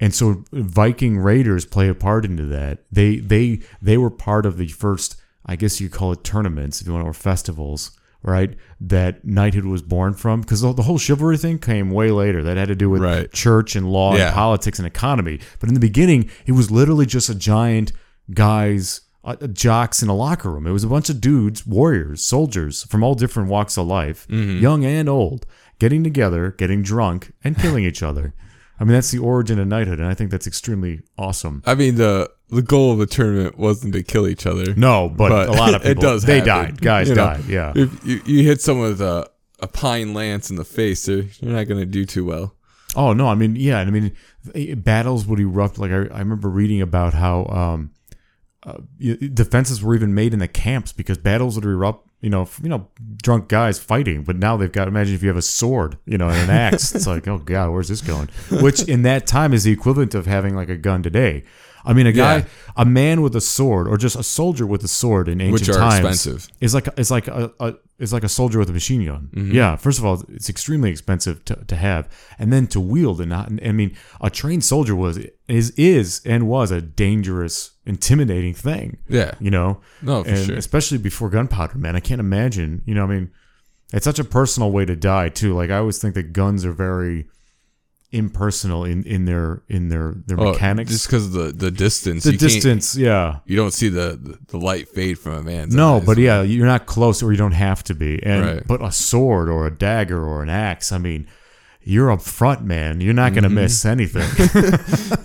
and so Viking raiders play a part into that. They they they were part of the first, I guess you call it tournaments, if you want, or festivals, right? That knighthood was born from, because the, whole chivalry thing came way later. That had to do with Right. church and law Yeah. and politics and economy. But in the beginning, it was literally just a giant guys. Uh, jocks in a locker room. It was a bunch of dudes, warriors, soldiers from all different walks of life, young and old, getting together, getting drunk, and killing each other. *laughs* I mean, that's the origin of knighthood, and I think that's extremely awesome. I mean, the the goal of the tournament wasn't to kill each other. No, but, But a lot of *laughs* people it does they happen, died. Guys you know. died. Yeah. If you, you hit someone with a, a pine lance in the face, they're- you're not going to do too well. Oh no, I mean, yeah, I mean, eh, battles would erupt. Like I, I remember reading about how um, uh, defenses were even made in the camps because battles would erupt. You know, you know, drunk guys fighting, but now they've got. Imagine if you have a sword, you know, and an axe. it's like, oh god, where's this going? Which in that time is the equivalent of having like a gun today. I mean, a guy, Yeah. a man with a sword, or just a soldier with a sword in ancient Which are times, expensive. is like is like a, a is like a soldier with a machine gun. Mm-hmm. Yeah, first of all, it's extremely expensive to, to have, and then to wield and not. I mean, a trained soldier was is is and was a dangerous, intimidating thing. Yeah. You know, No, for and sure. especially before gunpowder, man. I can't imagine. You know, I mean, it's such a personal way to die too. Like I always think that guns are very impersonal in in their in their their Oh, mechanics. just because the, the distance. the distance, yeah. You don't see the, the, the light fade from a man's No, eyes. but yeah, you're not close, or you don't have to be. And Right. but a sword or a dagger or an axe, I mean, you're up front, man. You're not going to Mm-hmm. miss anything.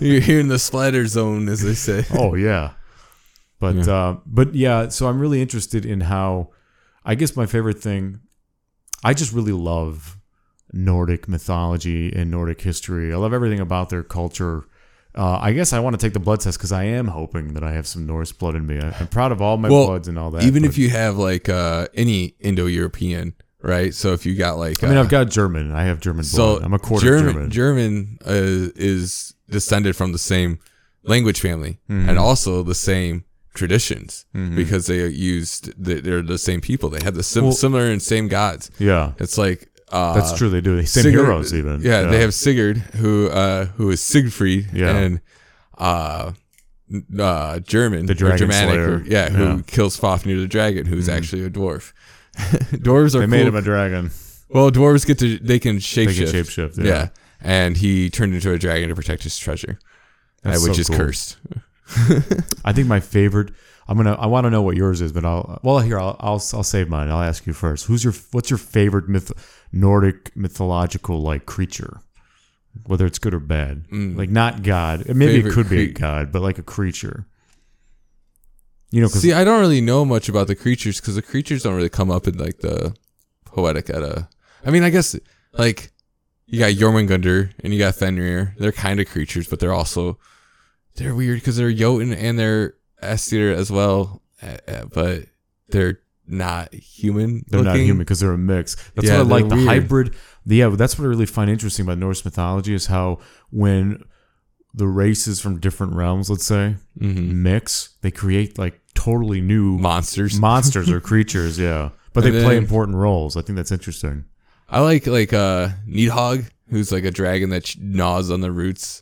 *laughs* You're here in the splatter zone, as they say. oh yeah, but Yeah. uh, but yeah. So I'm really interested in how. I guess my favorite thing, I just really love Nordic mythology and Nordic history. I love everything about their culture. Uh, I guess I want to take the blood test because I am hoping that I have some Norse blood in me. I, I'm proud of all my Well, bloods and all that. Even if you have like uh, any Indo-European, right? So if you got like, I mean, uh, I've got German. I have German so blood. I'm a quarter German. German. German uh, is descended from the same language family Mm-hmm. and also the same traditions because they used they- they're the same people. They have the sim- Well- similar and same gods. Yeah, It's like uh, that's true. They do. Same Sigurd- heroes, even. Yeah, they have Sigurd, who uh, who is Siegfried, Yeah. and uh, uh, German, The Germanic, Slayer. who- yeah, who Yeah. Mm-hmm. kills Fafnir the dragon, who's actually a dwarf. *laughs* dwarves are They made cool. him a dragon. well, dwarves get to they can shapeshift. They can shapeshift. Yeah, yeah. and he turned into a dragon to protect his treasure, uh, That's which so is cool. cursed. *laughs* I think my favorite. I'm gonna. I want to know what yours is, but I'll. Well, here I'll. I'll. I'll save mine. I'll ask you first. Who's your? What's your favorite myth? Nordic mythological like creature, whether it's good or bad. Like not God. Maybe Mm. Favorite it could be a cre- God, but like a creature. You know, See, I don't really know much about the creatures because the creatures don't really come up in like the poetic Edda. I mean, I guess like you got Jormungandr and you got Fenrir. They're kind of creatures, but they're also they're weird because they're Jotun and they're Aesir as well, uh, uh, but they're not human. They're not human because they're a mix. That's Yeah, what I like. The weird. hybrid. The, yeah, that's what I really find interesting about Norse mythology is how when the races from different realms, let's say, Mhm. mix, they create like totally new monsters. *laughs* monsters or creatures. Yeah, but they And play important roles. I think that's interesting. I like like uh Nidhogg, who's like a dragon that gnaws on the roots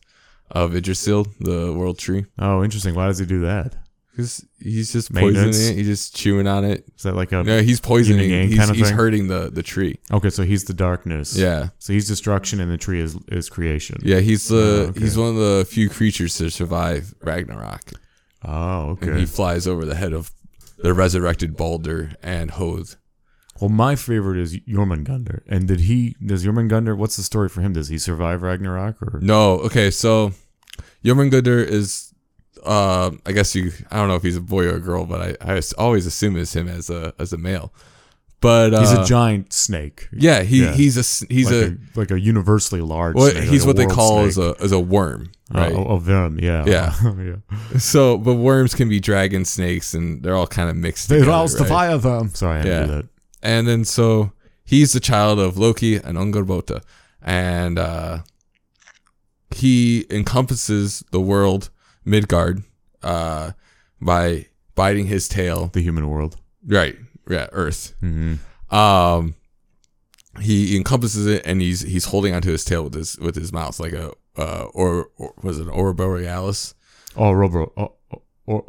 of Yggdrasil, the world tree. Oh, interesting. Why does he do that? Because he's just Maintenance? poisoning it. He's just chewing on it. Is that like a No, he's poisoning. yang He's, kind of he's thing? hurting the the tree. okay? So he's the darkness. Yeah, So he's destruction, and the tree is is creation. yeah. He's the Oh, okay. he's one of the few creatures to survive Ragnarok, Oh, and okay. he flies over the head of the resurrected Balder and Hoth. well, my favorite is Jormungandr. And did he? Does Jormungandr? What's the story for him? Does he survive Ragnarok or? No, okay, so Jormungandr is, uh, I guess you, I don't know if he's a boy or a girl, but I, I always assume it's him as a as a male. But uh, He's a giant snake. yeah, he yeah. he's a he's like a, a, like a universally large. well, snake, he's like what they call as a as a worm, right? Uh, a venom. Yeah. Yeah. *laughs* yeah. So, but worms can be dragon snakes, and they're all kind of mixed. They together, roused the right? fire them. Sorry, I Yeah. that. And then so he's the child of Loki and Angrboda, and uh, he encompasses the world Midgard uh, by biting his tail. The human world. Right, yeah, Earth. hmm Um, he encompasses it, and he's he's holding onto his tail with his with his mouth like a uh, or, or was it an Ouroborealis? Oh, Robo. Oh, oh, or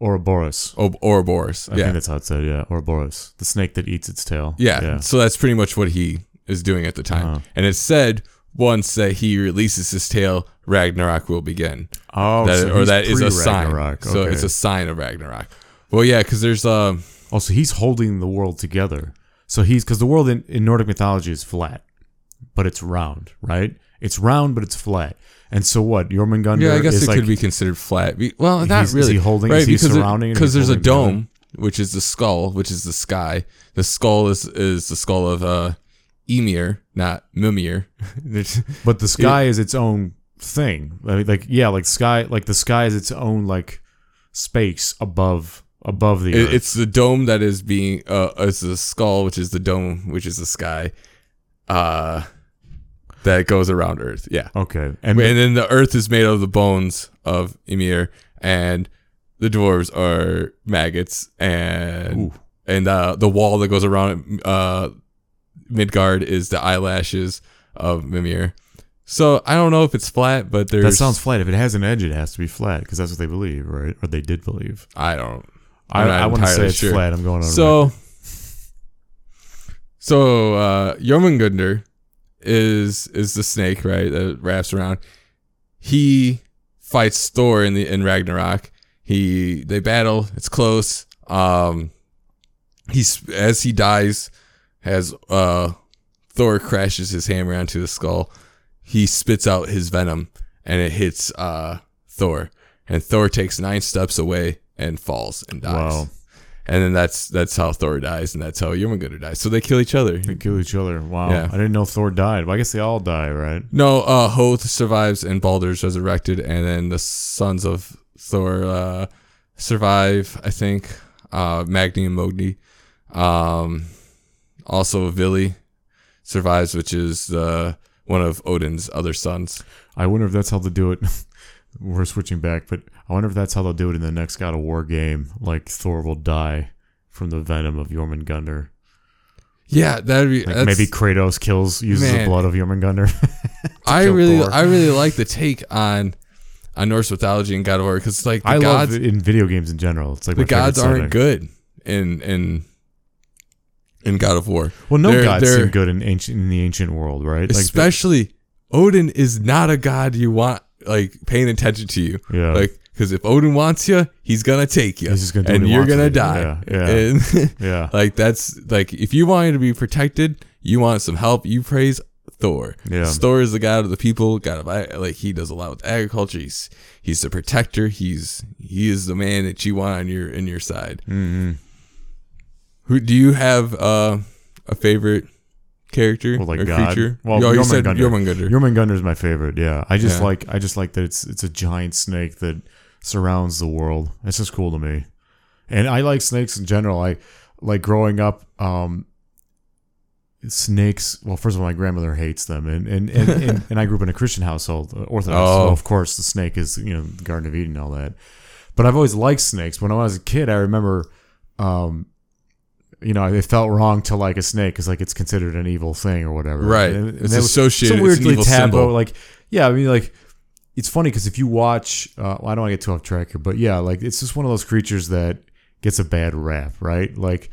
Ouroboros. Ouroboros. I yeah, think that's how it said. Yeah, Ouroboros, the snake that eats its tail. Yeah. Yeah. So that's pretty much what he is doing at the time. Uh-huh. And it's said once that he releases his tail, Ragnarok will begin. Oh, That- so or that is a sign. pre-Ragnarok. So it's a sign of Ragnarok. Well, yeah, because there's um Oh, so he's holding the world together. So he's because the world in, in Nordic mythology is flat, but it's round, right? It's round, but it's flat. And so what? Jormungandr yeah, I guess it like could be considered flat. Well, not He's- is really. he holding- right? is he because surrounding because there's a dome, which is the skull, which is the sky. The skull is is the skull of uh Ymir, not Mimir. *laughs* But the sky is its own thing. Like, like yeah, like sky, like the sky is its own like space above above the It- earth. it's the dome that is being uh it's the skull which is the dome which is the sky uh that goes around earth yeah okay, and, and then the earth is made of the bones of Ymir, and the dwarves are maggots and Ooh. and uh the wall that goes around uh Midgard is the eyelashes of Mimir so I don't know if it's flat but there's that sounds flat. If it has an edge, it has to be flat because that's what they believe, right? Or they did believe. I don't I, I'm I want to say it's sure. flat. I'm going on. So, so uh, Jormungandr is is the snake, right? That wraps around. He fights Thor in the in Ragnarok. He they battle. It's close. Um, he's as he dies, as uh, Thor crashes his hammer onto the skull. He spits out his venom, and it hits uh, Thor. And Thor takes nine steps away and falls and dies. Wow. And then that's that's how Thor dies, and that's how Jormungandr dies. So they kill each other. They kill each other. Wow. Yeah. I didn't know Thor died. Well, I guess they all die, right? No, uh, Hoth survives and Baldur's resurrected, and then the sons of Thor uh, survive. I think uh, Magni and Mogni. Um, also, Vili survives, which is the one of Odin's other sons. I wonder if that's how they do it. *laughs* We're switching back, but I wonder if that's how they'll do it in the next God of War game. Like Thor will die from the venom of Jormungandr. Yeah, that'd be Like maybe Kratos kills uses Man. the blood of Jormungandr. *laughs* I really, Thor. I really like the take on on Norse mythology and God of War because like the I gods, love it in video games in general. It's like the gods aren't good in in in God of War. Well, no They're- gods they're- seem good in ancient in the ancient world, right? Like Especially Odin is not a god you want like paying attention to you. yeah, Like because if Odin wants you, he's gonna take you, He's just gonna do and you're gonna to die. Yeah, yeah. *laughs* And *laughs* yeah, like that's like if you wanted to be protected, you want some help. You praise Thor. yeah. Thor is the god of the people. God of like he does a lot with agriculture. He's he's the protector. He's he is the man that you want on your in your side. hmm Who do you have uh, a favorite character Well, like or God? creature? Well, oh, you said. Jormungandr. Jormungandr is my favorite. Yeah, I just Yeah. like I just like that it's it's a giant snake that surrounds the world. It's just cool to me, and I like snakes in general. I like growing up. Um, snakes. Well, first of all, my grandmother hates them, and and and, *laughs* and, and I grew up in a Christian household, uh, Orthodox. Oh. So of course, the snake is you know the Garden of Eden, and all that. But I've always liked snakes. When I was a kid, I remember. Um, you know, it felt wrong to like a snake because like it's considered an evil thing or whatever. Right. And- and It's associated- So it's an weirdly evil taboo. symbol. Like, yeah, I mean, like it's funny because if you watch, uh, well, I don't want to get too off track here, but yeah, like it's just one of those creatures that gets a bad rap, right? Like,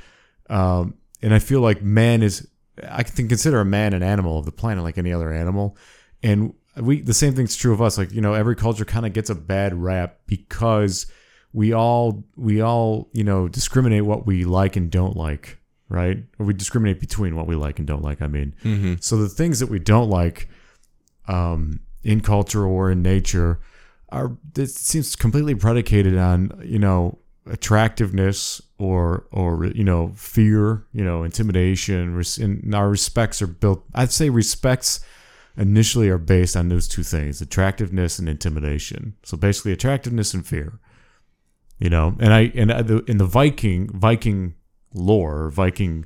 um, and I feel like man is, I can consider a man an animal of the planet like any other animal, and we the same thing's true of us. Like you know, every culture kind of gets a bad rap because we all we all you know discriminate what we like and don't like, right? Or we discriminate between what we like and don't like. I mean, Mm-hmm. so the things that we don't like um, in culture or in nature are it seems completely predicated on you know attractiveness or or you know fear, you know intimidation. And our respects are built. I'd say respects initially are based on those two things: attractiveness and intimidation. So basically, attractiveness and fear. You know, and I and I- the, in the Viking Viking lore, Viking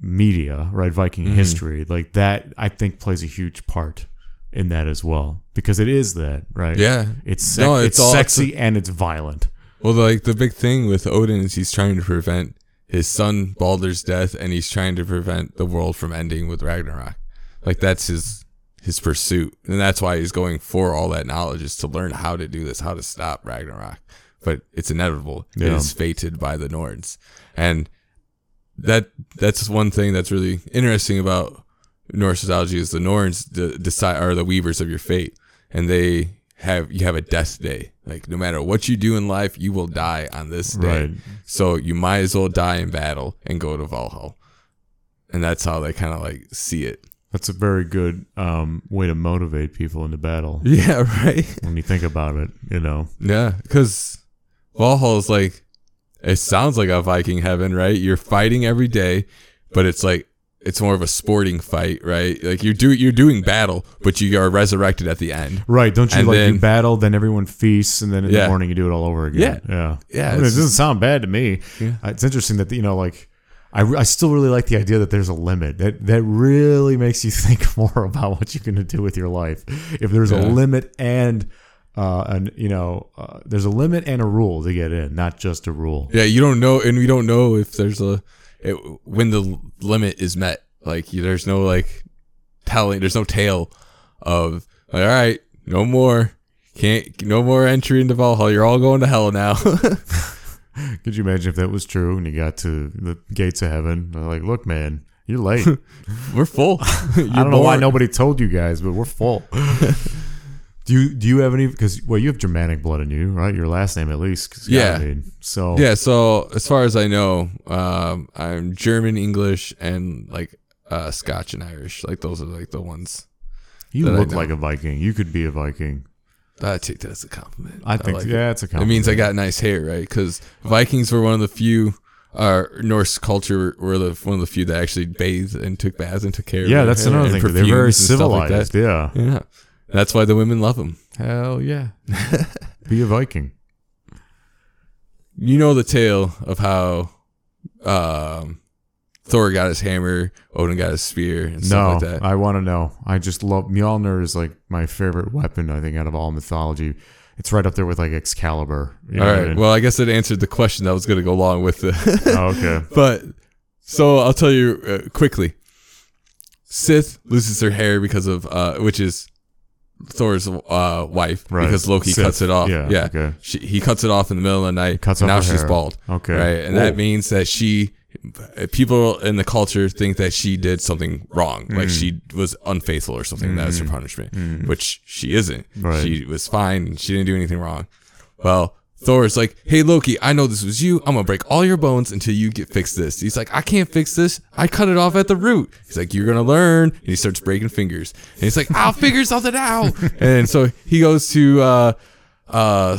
media, right? Viking Mhm. history, like that, I think plays a huge part in that as well because it is that, right? Yeah. it's sec- No, it's, it's sexy and it's violent. Well, like the big thing with Odin is he's trying to prevent his son Baldur's death, and he's trying to prevent the world from ending with Ragnarok. Like that's his his pursuit, and that's why he's going for all that knowledge is to learn how to do this, how to stop Ragnarok. But it's inevitable. It Yeah. is fated by the Norns, and that that's one thing that's really interesting about Norse mythology is the Norns de- decide are the weavers of your fate, and they have you have a death day. Like no matter what you do in life, you will die on this day. Right. So you might as well die in battle and go to Valhalla, and that's how they kind of like see it. That's a very good um, way to motivate people into battle *laughs* Yeah, right. when you think about it. You know, Yeah, because Valhalla is like it sounds like a Viking heaven, right? You're fighting every day, but it's like it's more of a sporting fight, right? Like you're do you're doing battle, but you are resurrected at the end. right? Don't you And like then- you battle, then everyone feasts, and then in the morning you do it all over again? Yeah. yeah, Yeah, I mean, it doesn't sound bad to me. Yeah. Uh, It's interesting that you know, like. I, I still really like the idea that there's a limit. That that really makes you *laughs* think more about what you're going to do with your life. If there's a limit and uh, and you know, uh, there's a limit and a rule to get in, not just a rule. Yeah, you don't know, and we don't know if there's a it, when the limit is met. Like there's no like telling. There's no tale of like, all right, no more. Can't no more entry into Valhalla. You're all going to hell now. *laughs* Could you imagine if that was true and you got to the gates of heaven? Like, look, man, you're late. *laughs* We're full. *laughs* I don't know why nobody told you guys, but we're full. Do you do you have any? Because well, you have Germanic blood in you, right? Your last name at least. Yeah. So Yeah. So as far as I know, um, I'm German, English, and like uh, Scotch and Irish. Like those are like the ones. you I look like a Viking. You could be a Viking. I take that as a compliment. I think like it. yeah, it's a compliment. It means I got nice hair, right? Because Vikings were one of the few, uh, Norse culture were the one of the few that actually bathed and took baths and took care. of Yeah, that's another thing. They're very stuff like civilized. yeah. Yeah, that's why the women love him. Hell yeah. *laughs* be a Viking. You know the tale of how um, Thor got his hammer, Odin got his spear, and No, stuff like that. I want to know. I just love Mjolnir is like my favorite weapon. I think out of all mythology, it's right up there with like Excalibur. You know All I mean? Well, I guess it answered the question that was going to go along with it. *laughs* oh, okay. *laughs* But so I'll tell you uh, quickly. Sif loses her hair because of uh, which is Thor's uh, wife Right. because Loki Sif. cuts it off. Yeah, Yeah, okay. She, he cuts it off in the middle of the night. Cuts now she's hair. bald. Okay. Right, and Whoa. that means that she people in the culture think that she did something wrong, like Mm. she was unfaithful or something. That was her punishment, which she isn't. Right. She was fine. and She didn't do anything wrong. Well, Thor's like, "Hey Loki, I know this was you. I'm gonna break all your bones until you get fix this." He's like, "I can't fix this. I cut it off at the root." He's like, "You're gonna learn." And he starts breaking fingers. And he's like, "I'll figure something out." *laughs* and so he goes to uh, uh,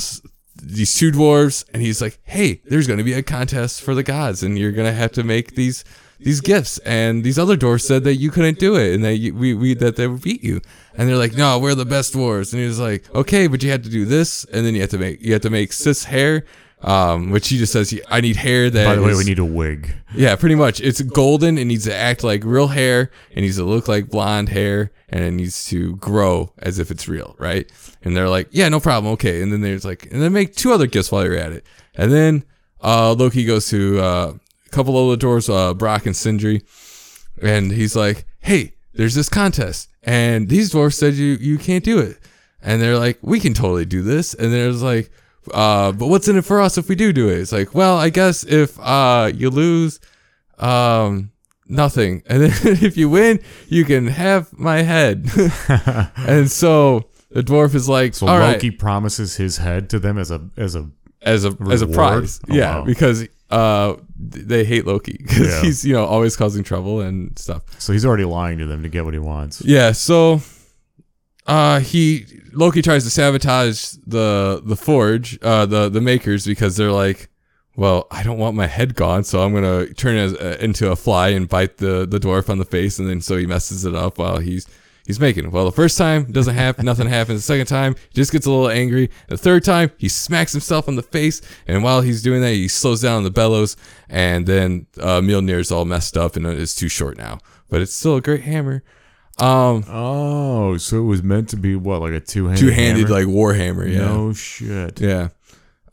these two dwarves, and he's like, "Hey, there's gonna be a contest for the gods, and you're gonna have to make these." These gifts and these other dwarves said that you couldn't do it and that you, we, we that they would beat you. And they're like no we're the best dwarves. And he was like okay but you had to do this and then you have to make you have to make Sif's hair um which he just says I need hair that By the way, is- we need a wig. yeah pretty much. It's golden. It needs to act like real hair. It needs to look like blonde hair and it needs to grow as if it's real right? And they're like yeah no problem. Okay. And then there's like and then make two other gifts while you're at it. And then uh Loki goes to uh, couple of the doors uh Brock and Sindri and he's like, "Hey, there's this contest, and these dwarfs said you you can't do it." and they're like, we can totally do this. And there's like, uh, but what's in it for us if we do do it? It's like, well, I guess if uh you lose, um, nothing, *laughs* and then if you win, you can have my head. *laughs* and so the dwarf is like, So all right, Loki promises his head to them as a as a as a as a prize. Oh, yeah, wow. because uh they hate Loki because Yeah. he's you know always causing trouble and stuff. so he's already lying to them to get what he wants. Yeah, so uh he Loki tries to sabotage the the forge, uh the the makers because they're like, well, I don't want my head gone, so I'm going to turn it as, uh, into a fly and bite the the dwarf on the face and then so he messes it up while he's he's making. Well, the first time doesn't happen, *laughs* nothing happens. The second time, he just gets a little angry. The third time, he smacks himself on the face and while he's doing that, he slows down the bellows and then uh Mjolnir's all messed up and it's too short now. But it's still a great hammer. Um Oh, so it was meant to be what, like a two handed two-handed like warhammer yeah No shit. yeah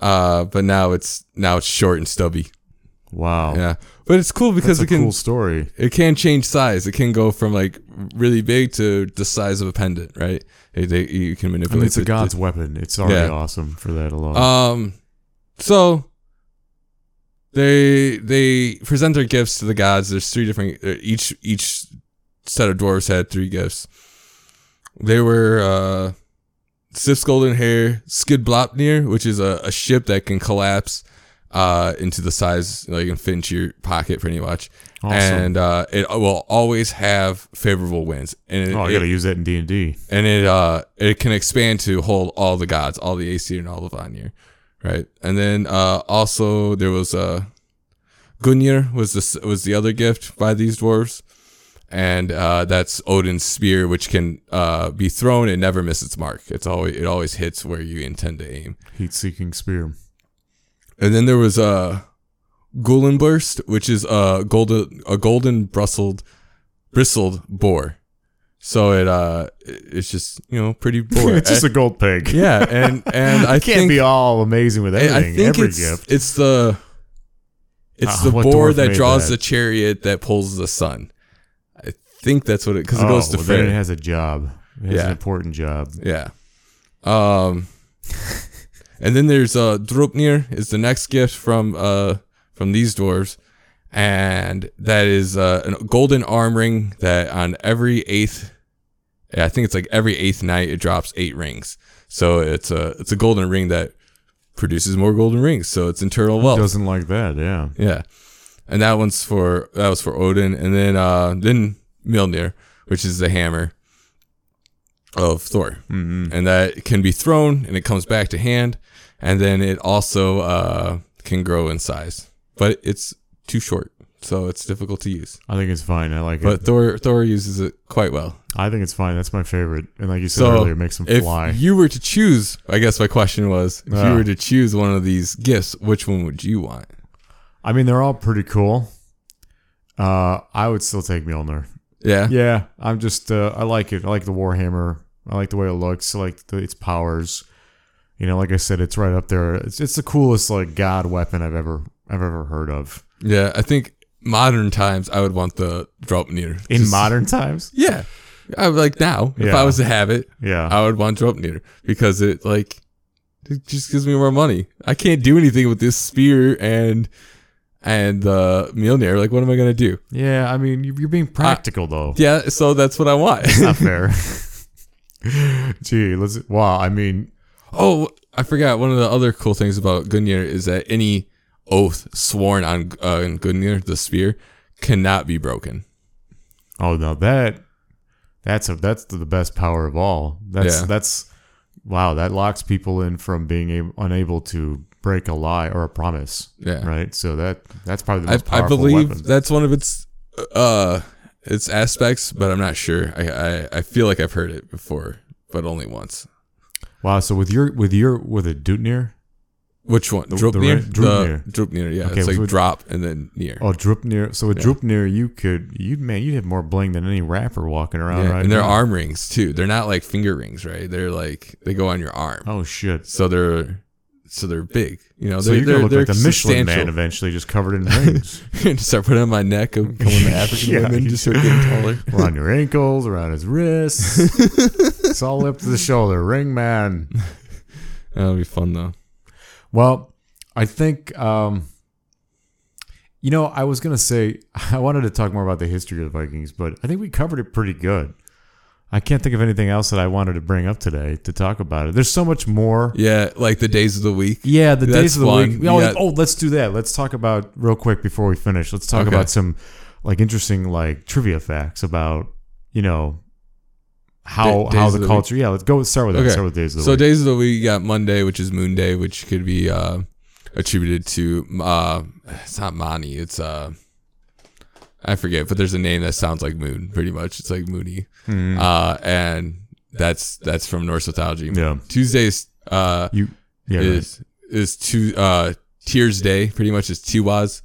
uh but now it's now it's short and stubby Wow. yeah but it's cool because That's it can cool story. it can change size it can go from like really big to the size of a pendant right they- you can I manipulate mean, it's a the- god's weapon. It's already Yeah. awesome for that alone. um so they they present their gifts to the gods there's three different uh, each each set of dwarves had three gifts they were uh Sif's golden hair, Skidbladnir, which is a, a ship that can collapse uh, into the size like you can fit into your pocket pretty much, awesome. and uh, it will always have favorable winds, and it, oh, I gotta use that in D and D. and it uh it can expand to hold all the gods, all the Aesir and all of Vanir, right? And then uh also there was uh Gungnir was the was the other gift by these dwarves, and uh that's Odin's spear, which can uh be thrown and never miss its mark. It's always it always hits where you intend to aim. Heat seeking spear. And then there was uh Gullinbursti, which is a golden a golden bristled bristled boar. So it uh it's just you know pretty *laughs* boar. it's just a gold pig. *laughs* Yeah, and and *laughs* I I can't think be all amazing with everything. I think Every it's gift. it's the it's Ah, the boar that draws that? the chariot that pulls the sun. I think that's what it because it oh, goes to well, then it has a job. It has Yeah. an important job. Yeah. Um, and then there's uh Dropnir is the next gift from uh from these dwarves, and that is uh, a golden arm ring that on every eighth, I think it's like every eighth night it drops eight rings. So it's a it's a golden ring that produces more golden rings. So it's internal wealth. It doesn't like that. Yeah. Yeah. And that one's for that was for Odin. And then uh then Mjolnir, which is the hammer of Thor. Mm-hmm. And that can be thrown and it comes back to hand. And then it also uh can grow in size. But it's too short. So it's difficult to use. I think it's fine. I like But it. But Thor Thor uses it quite well. I think it's fine. That's my favorite. And like you said So, earlier, it makes them fly. If fly. you were to choose, I guess my question was, if Ah. you were to choose one of these gifts, which one would you want? I mean, they're all pretty cool. Uh, I would still take Mjolnir. Yeah. Yeah, I'm just uh, I like it. I like the Warhammer. I like the way it looks. I like the, its powers. You know, like I said, it's right up there. It's it's the coolest like god weapon I've ever I've ever heard of Yeah, I think modern times I would want the Dropnir. in Just- modern times. Yeah. I would like now, if I was to have it, Yeah, I would want Dropnir because it like it just gives me more money. I can't do anything with this spear and and uh Mjolnir. Like what am I gonna do? yeah. I mean, you- you're being practical though. Yeah, so that's what I want. It's not *laughs* fair. Gee, let's. Wow. I mean, oh, I forgot one of the other cool things about Gungnir is that any oath sworn on uh, on Gungnir, the spear, cannot be broken. oh no, that that's a that's the best power of all. That's Yeah. that's wow. That locks people in from being able, unable to break a lie or a promise. Yeah. Right. So that that's probably the I, most I powerful believe weapon. that's one of its uh its aspects, but I'm not sure. I, I I feel like I've heard it before, but only once. Wow. So with your with your with a Dutnir, Which one? The- the Dropnir? ra- Dropnir. The Dropnir, yeah. Okay, it's like so- drop and then near. oh Drupnir. So with Yeah. Drupnir, you could you man, you'd have more bling than any rapper walking around yeah. right and they're arm rings too. They're not like finger rings, right? They're like they go on your arm. Oh shit. So they're so they're big. You know, So they're, you're gonna they're, look they're like the Michelin Man eventually, just covered in rings. *laughs* Just start putting on my neck and becoming the *laughs* African Yeah, women, just start getting taller. *laughs* around your ankles, around his wrists. it's all up to the shoulder. Ring man. That'll be fun though. Well, I think um you know, I was gonna say I wanted to talk more about the history of the Vikings, but I think we covered it pretty good. I can't think of anything else that I wanted to bring up today to talk about it. There's so much more. Yeah, like the days of the week. Yeah, the That's days of the fun. week. Oh, Yeah. oh, let's do that. Let's talk about real quick before we finish. Let's talk Okay. about some like interesting like trivia facts about you know how days how the culture. Yeah, let's go start with that. Okay. Start with days of the So week. So days of the week, you got Monday, which is Moon Day, which could be uh, attributed to uh, it's not Mani, it's uh, I forget, but there's a name that sounds like Moon, pretty much. It's like Mooney, Mhm. uh, and that's that's from Norse mythology. yeah, Tuesdays uh, you. Yeah, right. is is two uh, Tyr's Day, pretty much is Tiwaz.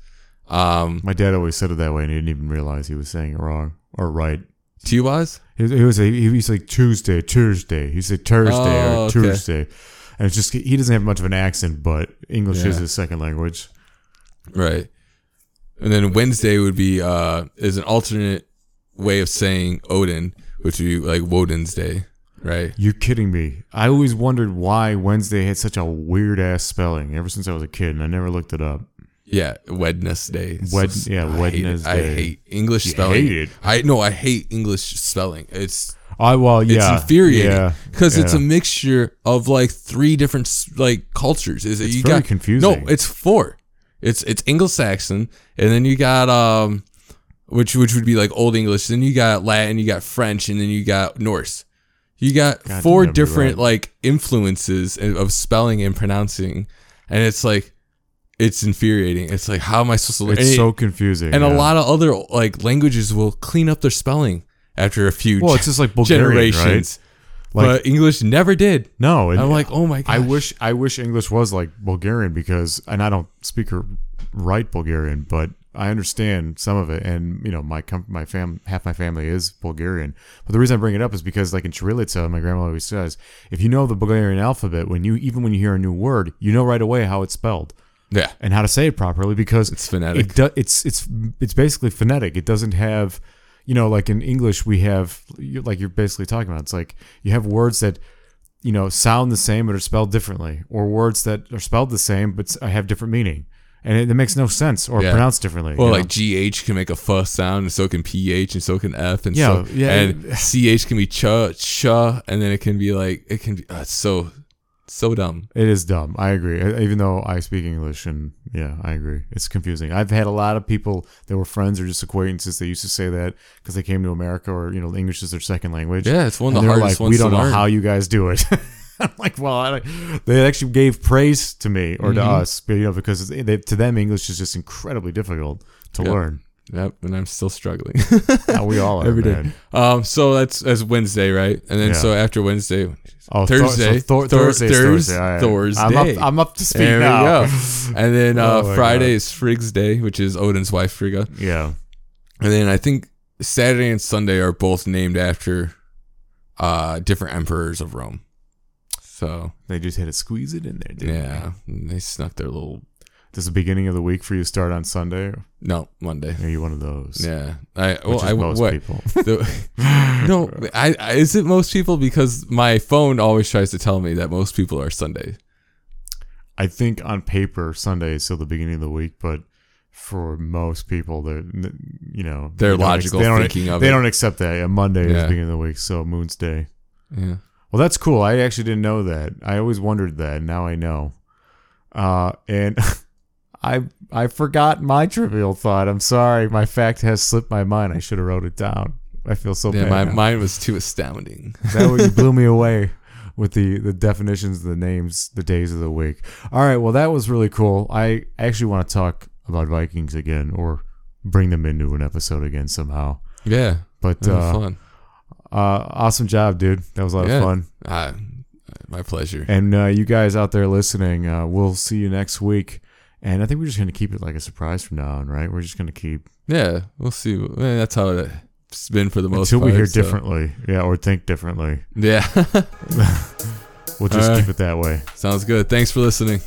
Um, My dad always said it that way, and he didn't even realize he was saying it wrong or right. Tiwaz. He, he was a, he was like Tuesday, Tuesday. He said Thursday Oh, or okay. Tuesday, and it's just he doesn't have much of an accent, but English is his second language. Right. And then Wednesday would be uh is an alternate way of saying Odin, which would be like Woden's Day, right? You're kidding me? I always wondered why Wednesday had such a weird ass spelling ever since I was a kid, and I never looked it up. Yeah, Wednesday. Wed- just- yeah, I hate. I hate English You spelling. hate it? I no, I hate English spelling. It's I well, yeah, it's infuriating Yeah, because it's a mixture of like three different like cultures. Is it It's you very got confusing. No, it's four. It's it's Anglo-Saxon, and then you got um, which which would be like Old English. Then you got Latin, you got French, and then you got Norse. You got God, four you gotta be different right. like influences of spelling and pronouncing, and it's like it's infuriating. It's like how am I supposed to? learn? it's and, so confusing. and yeah. a lot of other like languages will clean up their spelling after a few Well, it's just like Bulgarian, generations. Like- but English never did. No, and I'm like, oh my god. I wish I wish English was like Bulgarian because, and I don't speak or write Bulgarian, but I understand some of it. And you know, my com- my fam half my family is Bulgarian. But the reason I bring it up is because, like in Cyrillica, my grandma always says, if you know the Bulgarian alphabet, when you even when you hear a new word, you know right away how it's spelled Yeah, and how to say it properly because it's phonetic. it do, it's it's it's basically phonetic. It doesn't have, you know, like in English we have, like you're basically talking about. It's like you have words that, you know, sound the same but are spelled differently, or words that are spelled the same but have different meaning, and it, it makes no sense or Yeah. pronounced differently. Well, like GH can make a fuh sound, and so can PH, and so can F, and Yeah, so yeah. and CH can be ch, ch, and then it can be like it can be. Uh, it's so so dumb. it is dumb. I agree. Even though I speak English, and yeah, I agree. It's confusing. I've had a lot of people that were friends or just acquaintances that used to say that because they came to America or you know English is their second language. Yeah, it's one of the hardest like, ones we don't know learn. how you guys do it. *laughs* I'm like, well, I, they actually gave praise to me or to Mhm. us, but, you know, because they, to them English is just incredibly difficult to Yeah. learn. Yep, and I'm still struggling. Uh, we all *laughs* are, Every day. man. um, so that's that's Wednesday, right? And then Yeah. so after Wednesday, Oh, Thor- Thursday, so Thor- Thor- Thursday, Thursday. Right. Thursday. I'm up. I'm up to speed there now. we go. *laughs* And then uh, Oh Friday God. is Frigg's Day, which is Odin's wife Frigga. Yeah. And then I think Saturday and Sunday are both named after uh, different emperors of Rome. So They just had to squeeze it in there. Didn't yeah, they snuck their little They? Does the beginning of the week for you start on Sunday? Or no Monday. are you one of those? Yeah, I well I most what people. the- *laughs* no I, I is it most people because my phone always tries to tell me that most people are Sunday. I think on paper Sunday is still the beginning of the week, but for most people, they're you know they don't logical they don't, thinking of they it. don't accept that. Yeah, Monday is the beginning of the week, so Moon's Day. Yeah. Well, that's cool. I actually didn't know that. I always wondered that. And now I know. Uh, and *laughs* I I forgot my trivial thought. I'm sorry. My fact has slipped my mind. I should have wrote it down. I feel so Yeah, bad. my, now. mine was too astounding. *laughs* that way you blew me *laughs* away with the the definitions, the names, the days of the week. All right, well that was really cool. I actually want to talk about Vikings again, or bring them into an episode again somehow. Yeah, But that was uh, fun. uh, awesome job, dude. That was a lot Yeah. of fun. Ah, my pleasure. And uh, you guys out there listening, uh, we'll see you next week. And I think we're just gonna keep it like a surprise from now on, right? We're just gonna keep Yeah, we'll see. That's how it's been for the most until part. we hear so- differently, yeah, or think differently. Yeah, *laughs* We'll just right. keep it that way. sounds good. Thanks for listening.